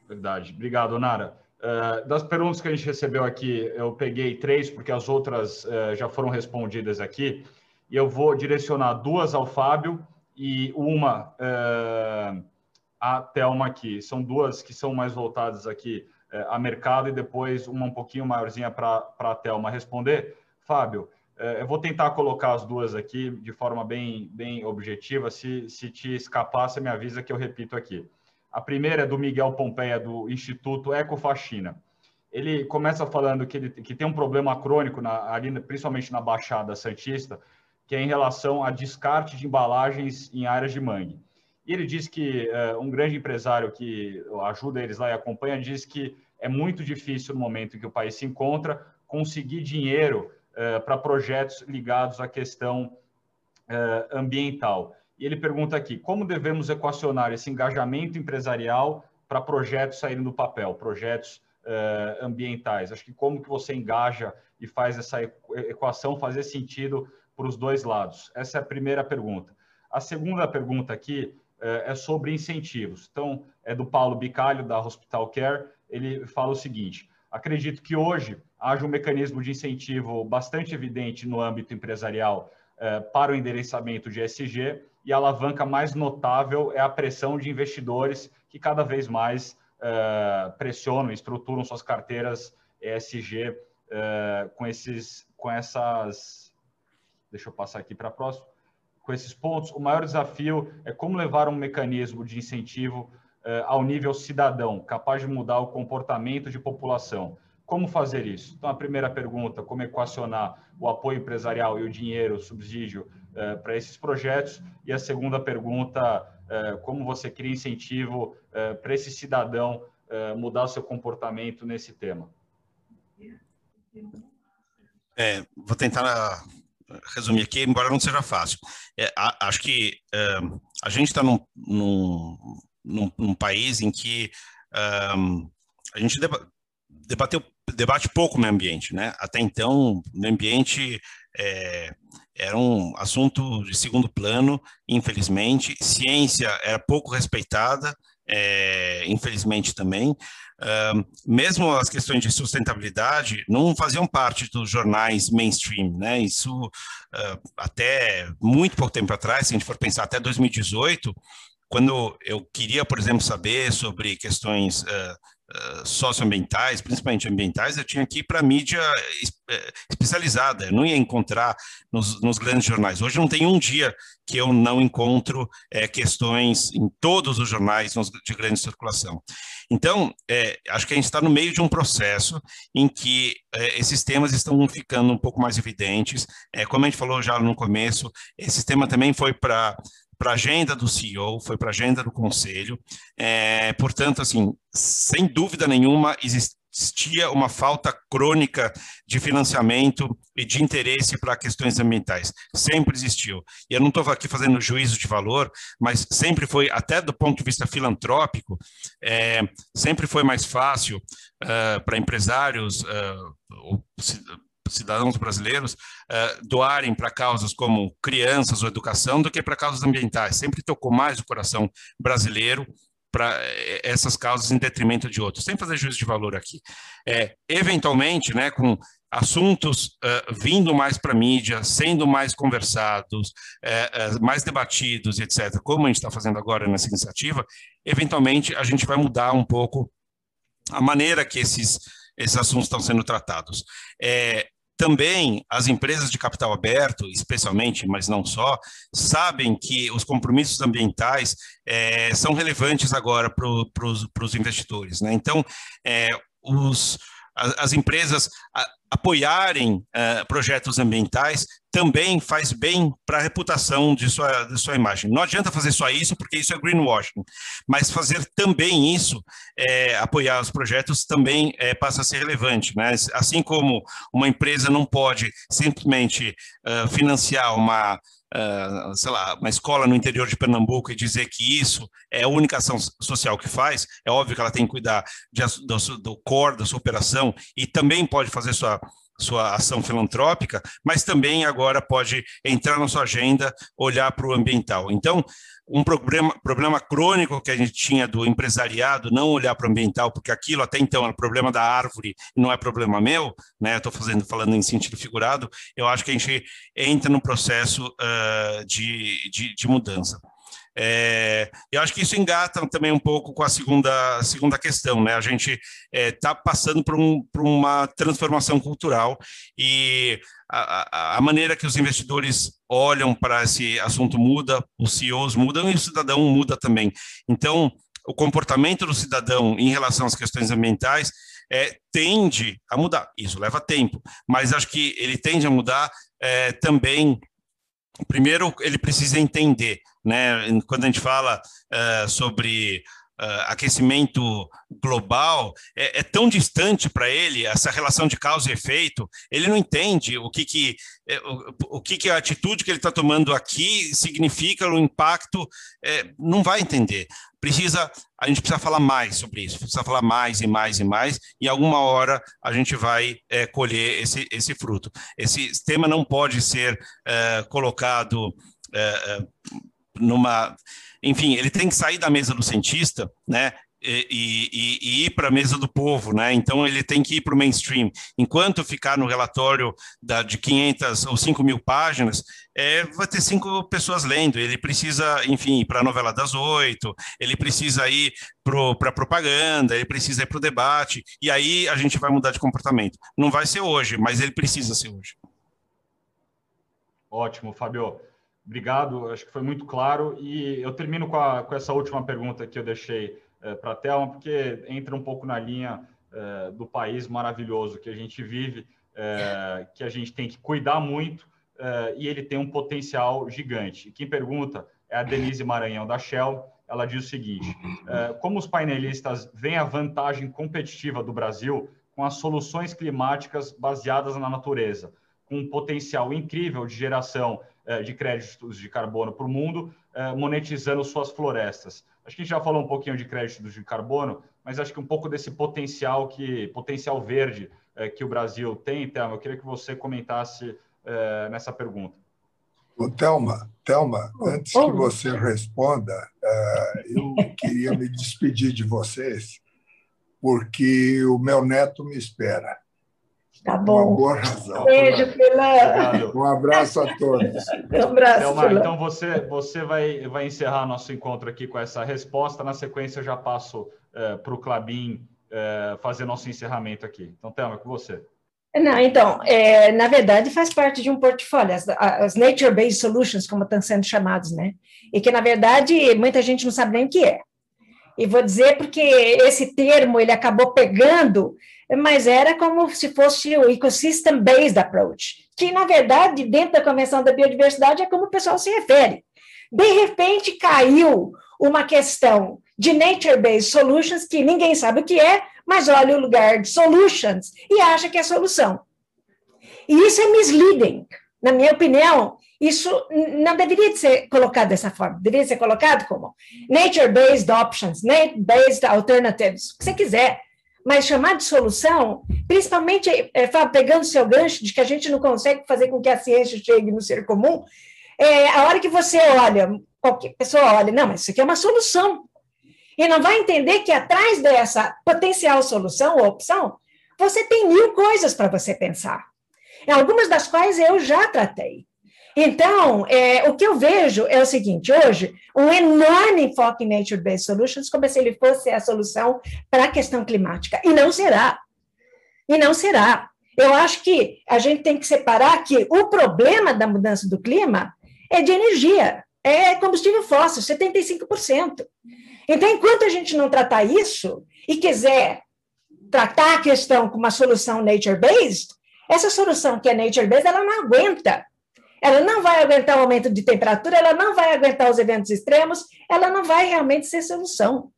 Verdade. Obrigado, Nara. Uh, das perguntas que a gente recebeu aqui, eu peguei três, porque as outras uh, já foram respondidas aqui, e eu vou direcionar duas ao Fábio e uma uh, à Thelma aqui. São duas que são mais voltadas aqui a mercado e depois uma um pouquinho maiorzinha para a Thelma responder. Fábio, eu vou tentar colocar as duas aqui de forma bem, bem objetiva. Se, se te escapar, você me avisa que eu repito aqui. A primeira é do Miguel Pompeia, do Instituto Ecofaxina. Ele começa falando que, ele, que tem um problema crônico, na, ali, principalmente na Baixada Santista, que é em relação a descarte de embalagens em áreas de mangue. E ele diz que uh, um grande empresário que ajuda eles lá e acompanha diz que é muito difícil no momento em que o país se encontra conseguir dinheiro para projetos ligados à questão uh, ambiental. E ele pergunta aqui: como devemos equacionar esse engajamento empresarial para projetos saírem do papel, projetos ambientais? Acho que como que você engaja e faz essa equação fazer sentido para os dois lados? Essa é a primeira pergunta. A segunda pergunta aqui é sobre incentivos. Então, é do Paulo Bicalho, da Hospital Care. Ele fala o seguinte: acredito que hoje haja um mecanismo de incentivo bastante evidente no âmbito empresarial é, para o endereçamento de SG e a alavanca mais notável é a pressão de investidores que cada vez mais é, pressionam, estruturam suas carteiras ESG com esses, com essas deixa eu passar aqui para a próxima, com esses pontos, o maior desafio é como levar um mecanismo de incentivo eh, ao nível cidadão, capaz de mudar o comportamento de população. Como fazer isso? Então, a primeira pergunta, como equacionar o apoio empresarial e o dinheiro, o subsídio eh, para esses projetos? E a segunda pergunta, eh, como você cria incentivo para esse cidadão mudar o seu comportamento nesse tema? É, vou tentar resumir aqui, embora não seja fácil. É, a, acho que é, a gente está num, num, num, num, país em que a gente deba, debateu, debate pouco o meio ambiente, né? Até então, o meio ambiente é, era um assunto de segundo plano, infelizmente. Ciência era pouco respeitada, é, infelizmente também. Uh, mesmo as questões de sustentabilidade não faziam parte dos jornais mainstream, né? Isso uh, até muito pouco tempo atrás, se a gente for pensar até 2018, quando eu queria, por exemplo, saber sobre questões uh, uh, socioambientais, principalmente ambientais, eu tinha que ir para mídia eh, especializada, eu não ia encontrar nos, nos, grandes jornais. Hoje não tem um dia que eu não encontro é, questões em todos os jornais de grande circulação. Então, é, acho que a gente está no meio de um processo em que é, esses temas estão ficando um pouco mais evidentes. como a gente falou já no começo, esse tema também foi para para a agenda do CEO, foi para a agenda do conselho. É, portanto, assim, sem dúvida nenhuma, existia uma falta crônica de financiamento e de interesse para questões ambientais. Sempre existiu. E eu não estou aqui fazendo juízo de valor, mas sempre foi, até do ponto de vista filantrópico, é, sempre foi mais fácil uh, para empresários uh, cidadãos brasileiros uh, doarem para causas como crianças ou educação do que para causas ambientais. Sempre tocou mais o coração brasileiro para essas causas em detrimento de outros, sem fazer juízo de valor aqui. É, eventualmente, né, com assuntos uh, vindo mais para a mídia, sendo mais conversados, uh, uh, mais debatidos, etc., como a gente está fazendo agora nessa iniciativa, eventualmente a gente vai mudar um pouco a maneira que esses, esses assuntos estão sendo tratados. É, também as empresas de capital aberto, especialmente, mas não só, sabem que os compromissos ambientais é, são relevantes agora para os investidores. Né? Então, é, os, as, as empresas apoiarem uh, projetos ambientais também faz bem para a reputação de sua, de sua imagem. Não adianta fazer só isso, porque isso é greenwashing, mas fazer também isso, é, apoiar os projetos, também é, passa a ser relevante. Né? Assim como uma empresa não pode simplesmente uh, financiar uma uh, sei lá, uma escola no interior de Pernambuco e dizer que isso é a única ação social que faz, é óbvio que ela tem que cuidar de, do, do core da sua operação e também pode fazer sua sua ação filantrópica, mas também agora pode entrar na sua agenda, olhar para o ambiental. Então, um problema, problema crônico que a gente tinha do empresariado não olhar para o ambiental, porque aquilo até então era problema da árvore, não é problema meu, né? Estou fazendo falando em sentido figurado. Eu acho que a gente entra no processo uh, de, de, de mudança. É, eu acho que isso engata também um pouco com a segunda, segunda questão, né? A gente está é, passando por, um, por, uma transformação cultural e a, a, a, maneira que os investidores olham para esse assunto muda, os CEOs mudam e o cidadão muda também. Então, o comportamento do cidadão em relação às questões ambientais é, tende a mudar. Isso leva tempo, mas acho que ele tende a mudar é, também primeiro ele precisa entender, né? Quando a gente fala uh, sobre uh, aquecimento global, é, é tão distante para ele essa relação de causa e efeito, ele não entende o que que é, o, o que que a atitude que ele está tomando aqui significa o impacto, é, não vai entender. Precisa, a gente precisa falar mais sobre isso, precisa falar mais e mais e mais, e alguma hora a gente vai é, colher esse, esse fruto. Esse tema não pode ser é, colocado é, numa enfim, ele tem que sair da mesa do cientista, né? E, e, e, ir para a mesa do povo, né? Então ele tem que ir para o mainstream. Enquanto ficar no relatório da, de 500 ou 5 mil páginas, é, vai ter cinco pessoas lendo. Ele precisa, enfim, para a novela das oito, ele precisa ir para a propaganda, ele precisa ir para o debate, e aí a gente vai mudar de comportamento. Não vai ser hoje, mas ele precisa ser hoje. Ótimo, Fábio. Obrigado, acho que foi muito claro. E eu termino com, a, com essa última pergunta que eu deixei é, para a Thelma, porque entra um pouco na linha é, do país maravilhoso que a gente vive, é, que a gente tem que cuidar muito e ele tem um potencial gigante. E quem pergunta é a Denise Maranhão, da Shell. Ela diz o seguinte: como os painelistas veem a vantagem competitiva do Brasil com as soluções climáticas baseadas na natureza, com um potencial incrível de geração eh, de créditos de carbono para o mundo, eh, monetizando suas florestas. Acho que a gente já falou um pouquinho de créditos de carbono, mas acho que um pouco desse potencial que potencial verde eh, que o Brasil tem, Thelma, eu queria que você comentasse nessa pergunta. Ô, Thelma, Thelma, antes que você responda, eu queria me despedir de vocês, porque o meu neto me espera. Tá bom. Uma boa razão. Beijo, Filã. Um abraço a todos. Um abraço, Então, você, você vai, vai encerrar nosso encontro aqui com essa resposta. Na sequência, eu já passo é, para o Clabin é, fazer nosso encerramento aqui. Então, Thelma, com você. Não, então, é, na verdade, faz parte de um portfólio, as, as Nature-Based Solutions, como estão sendo chamados, né? E que, na verdade, muita gente não sabe nem o que é. E vou dizer porque esse termo ele acabou pegando mas era como se fosse o Ecosystem Based Approach, que, na verdade, dentro da Convenção da Biodiversidade é como o pessoal se refere. De repente, caiu uma questão de Nature-Based Solutions, que ninguém sabe o que é, mas olha o lugar de Solutions e acha que é solução. E isso é misleading. Na minha opinião, isso não deveria ser colocado dessa forma. Deveria ser colocado como Nature-Based Options, Nature-Based Alternatives, o que você quiser mas chamar de solução, principalmente é, pegando seu gancho de que a gente não consegue fazer com que a ciência chegue no ser comum, é, a hora que você olha, qualquer pessoa olha, não, mas isso aqui é uma solução. E não vai entender que atrás dessa potencial solução ou opção, você tem mil coisas para você pensar. Algumas das quais eu já tratei. Então, é, o que eu vejo é o seguinte: hoje, um enorme enfoque em Nature-Based Solutions, como se ele fosse a solução para a questão climática. E não será. E não será. Eu acho que a gente tem que separar que o problema da mudança do clima é de energia, é combustível fóssil, 75%. Então, enquanto a gente não tratar isso e quiser tratar a questão com uma solução nature-based, essa solução que é nature-based, ela não aguenta ela não vai aguentar o aumento de temperatura, ela não vai aguentar os eventos extremos, ela não vai realmente ser solução.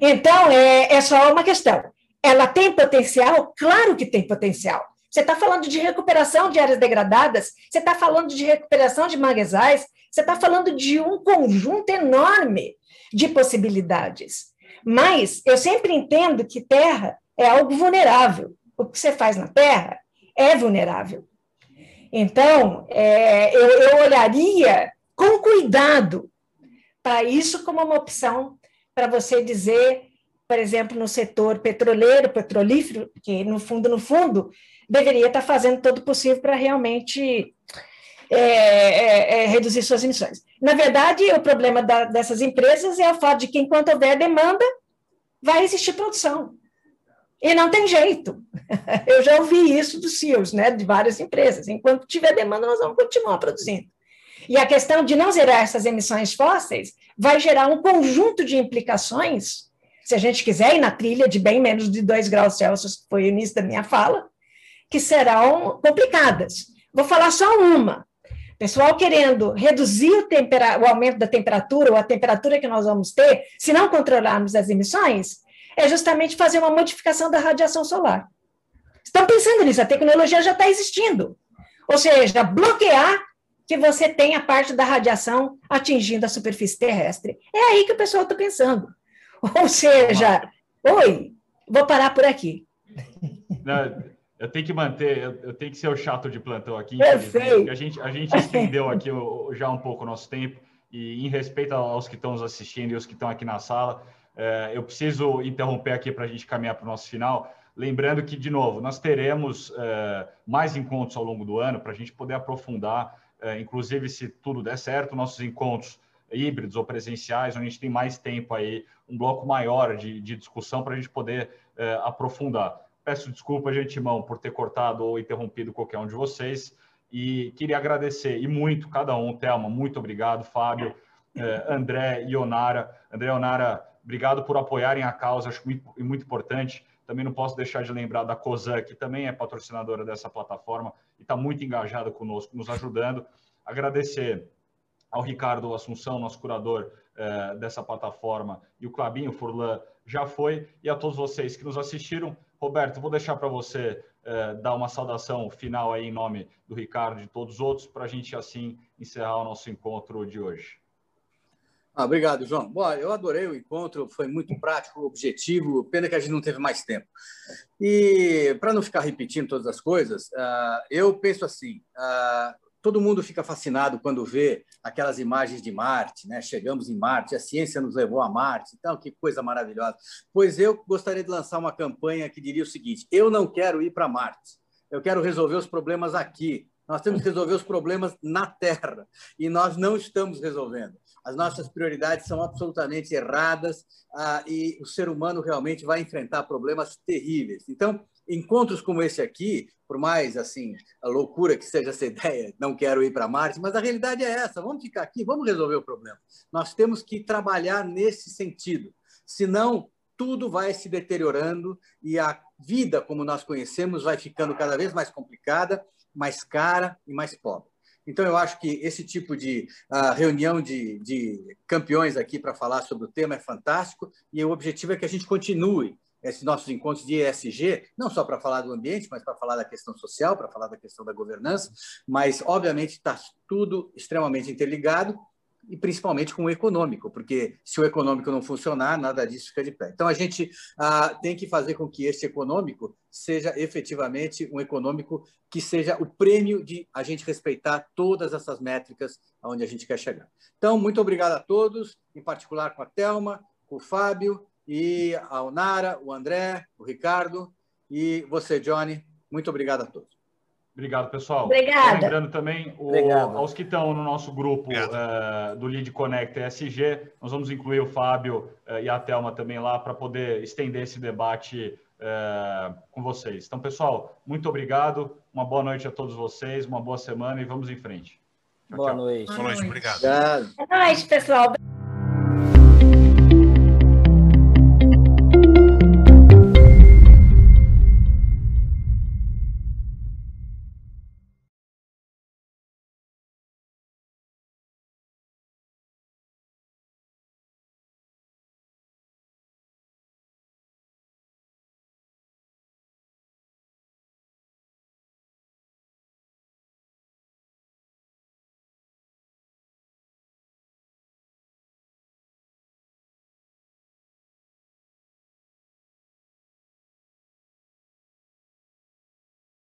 Então, é, é só uma questão. Ela tem potencial? Claro que tem potencial. Você está falando de recuperação de áreas degradadas, você está falando de recuperação de manguezais, você está falando de um conjunto enorme de possibilidades. Mas eu sempre entendo que terra é algo vulnerável. O que você faz na terra é vulnerável. Então, é, eu, eu olharia com cuidado para isso como uma opção para você dizer, por exemplo, no setor petroleiro, petrolífero, que no fundo, no fundo, deveria estar fazendo todo o possível para realmente é, é, é, reduzir suas emissões. Na verdade, o problema da, dessas empresas é o fato de que, enquanto houver demanda, vai existir produção. E não tem jeito. Eu já ouvi isso dos CEOs, né, de várias empresas. Enquanto tiver demanda, nós vamos continuar produzindo. E a questão de não zerar essas emissões fósseis vai gerar um conjunto de implicações, se a gente quiser ir na trilha de bem menos de 2 graus Celsius, que foi o início da minha fala, que serão complicadas. Vou falar só uma. Pessoal querendo reduzir o, o aumento da temperatura ou a temperatura que nós vamos ter, se não controlarmos as emissões, é justamente fazer uma modificação da radiação solar. Estão pensando nisso, a tecnologia já está existindo. Ou seja, bloquear que você tenha parte da radiação atingindo a superfície terrestre. É aí que o pessoal está pensando. Ou seja, oi, vou parar por aqui. Não, eu tenho que manter, eu, tenho que ser o chato de plantão aqui. Perfeito. A gente, a gente estendeu aqui já um pouco o nosso tempo, e em respeito aos que estão nos assistindo e os que estão aqui na sala, eu preciso interromper aqui para a gente caminhar para o nosso final. Lembrando que, de novo, nós teremos é, mais encontros ao longo do ano para a gente poder aprofundar, é, inclusive se tudo der certo, nossos encontros híbridos ou presenciais, onde a gente tem mais tempo aí, um bloco maior de, de discussão para a gente poder aprofundar. Peço desculpa de antemão por ter cortado ou interrompido qualquer um de vocês e queria agradecer e muito cada um, Thelma, muito obrigado, Fábio, André e Onara. André e Onara Obrigado por apoiarem a causa, acho muito, muito importante. Também não posso deixar de lembrar da COSAN, que também é patrocinadora dessa plataforma e está muito engajada conosco, nos ajudando. Agradecer ao Ricardo Assunção, nosso curador eh, dessa plataforma, e o Clabinho Furlan já foi, e a todos vocês que nos assistiram. Roberto, vou deixar para você eh, dar uma saudação final aí em nome do Ricardo e de todos os outros, para a gente assim encerrar o nosso encontro de hoje. Ah, obrigado, João. Bom, eu adorei o encontro, foi muito prático, objetivo, pena que a gente não teve mais tempo. E, para não ficar repetindo todas as coisas, uh, eu penso assim: uh, todo mundo fica fascinado quando vê aquelas imagens de Marte, né? Chegamos em Marte, a ciência nos levou a Marte, então que coisa maravilhosa. Pois eu gostaria de lançar uma campanha que diria o seguinte: eu não quero ir para Marte, eu quero resolver os problemas aqui. Nós temos que resolver os problemas na Terra e nós não estamos resolvendo as nossas prioridades são absolutamente erradas ah, e o ser humano realmente vai enfrentar problemas terríveis. Então, encontros como esse aqui, por mais assim a loucura que seja essa ideia, não quero ir para Marte, mas a realidade é essa. Vamos ficar aqui, vamos resolver o problema. Nós temos que trabalhar nesse sentido. Senão, tudo vai se deteriorando e a vida como nós conhecemos vai ficando cada vez mais complicada, mais cara e mais pobre. Então, eu acho que esse tipo de uh, reunião de, de campeões aqui para falar sobre o tema é fantástico e o objetivo é que a gente continue esses nossos encontros de ESG, não só para falar do ambiente, mas para falar da questão social, para falar da questão da governança, mas, obviamente, está tudo extremamente interligado e principalmente com o econômico, porque se o econômico não funcionar, nada disso fica de pé. Então, a gente ah, tem que fazer com que esse econômico seja efetivamente um econômico que seja o prêmio de a gente respeitar todas essas métricas aonde a gente quer chegar. Então, muito obrigado a todos, em particular com a Telma, o Fábio e a Onara, o André, o Ricardo e você, Johnny. Muito obrigado a todos. Obrigado, pessoal. Obrigada. Lembrando também, o, aos que estão no nosso grupo uh, do Lead Connect ESG, nós vamos incluir o Fábio uh, e a Thelma também lá para poder estender esse debate uh, com vocês. Então, pessoal, muito obrigado. Uma boa noite a todos vocês, uma boa semana e vamos em frente. Tchau, boa, tchau. Noite. boa noite. Boa noite, obrigado. Boa noite, pessoal.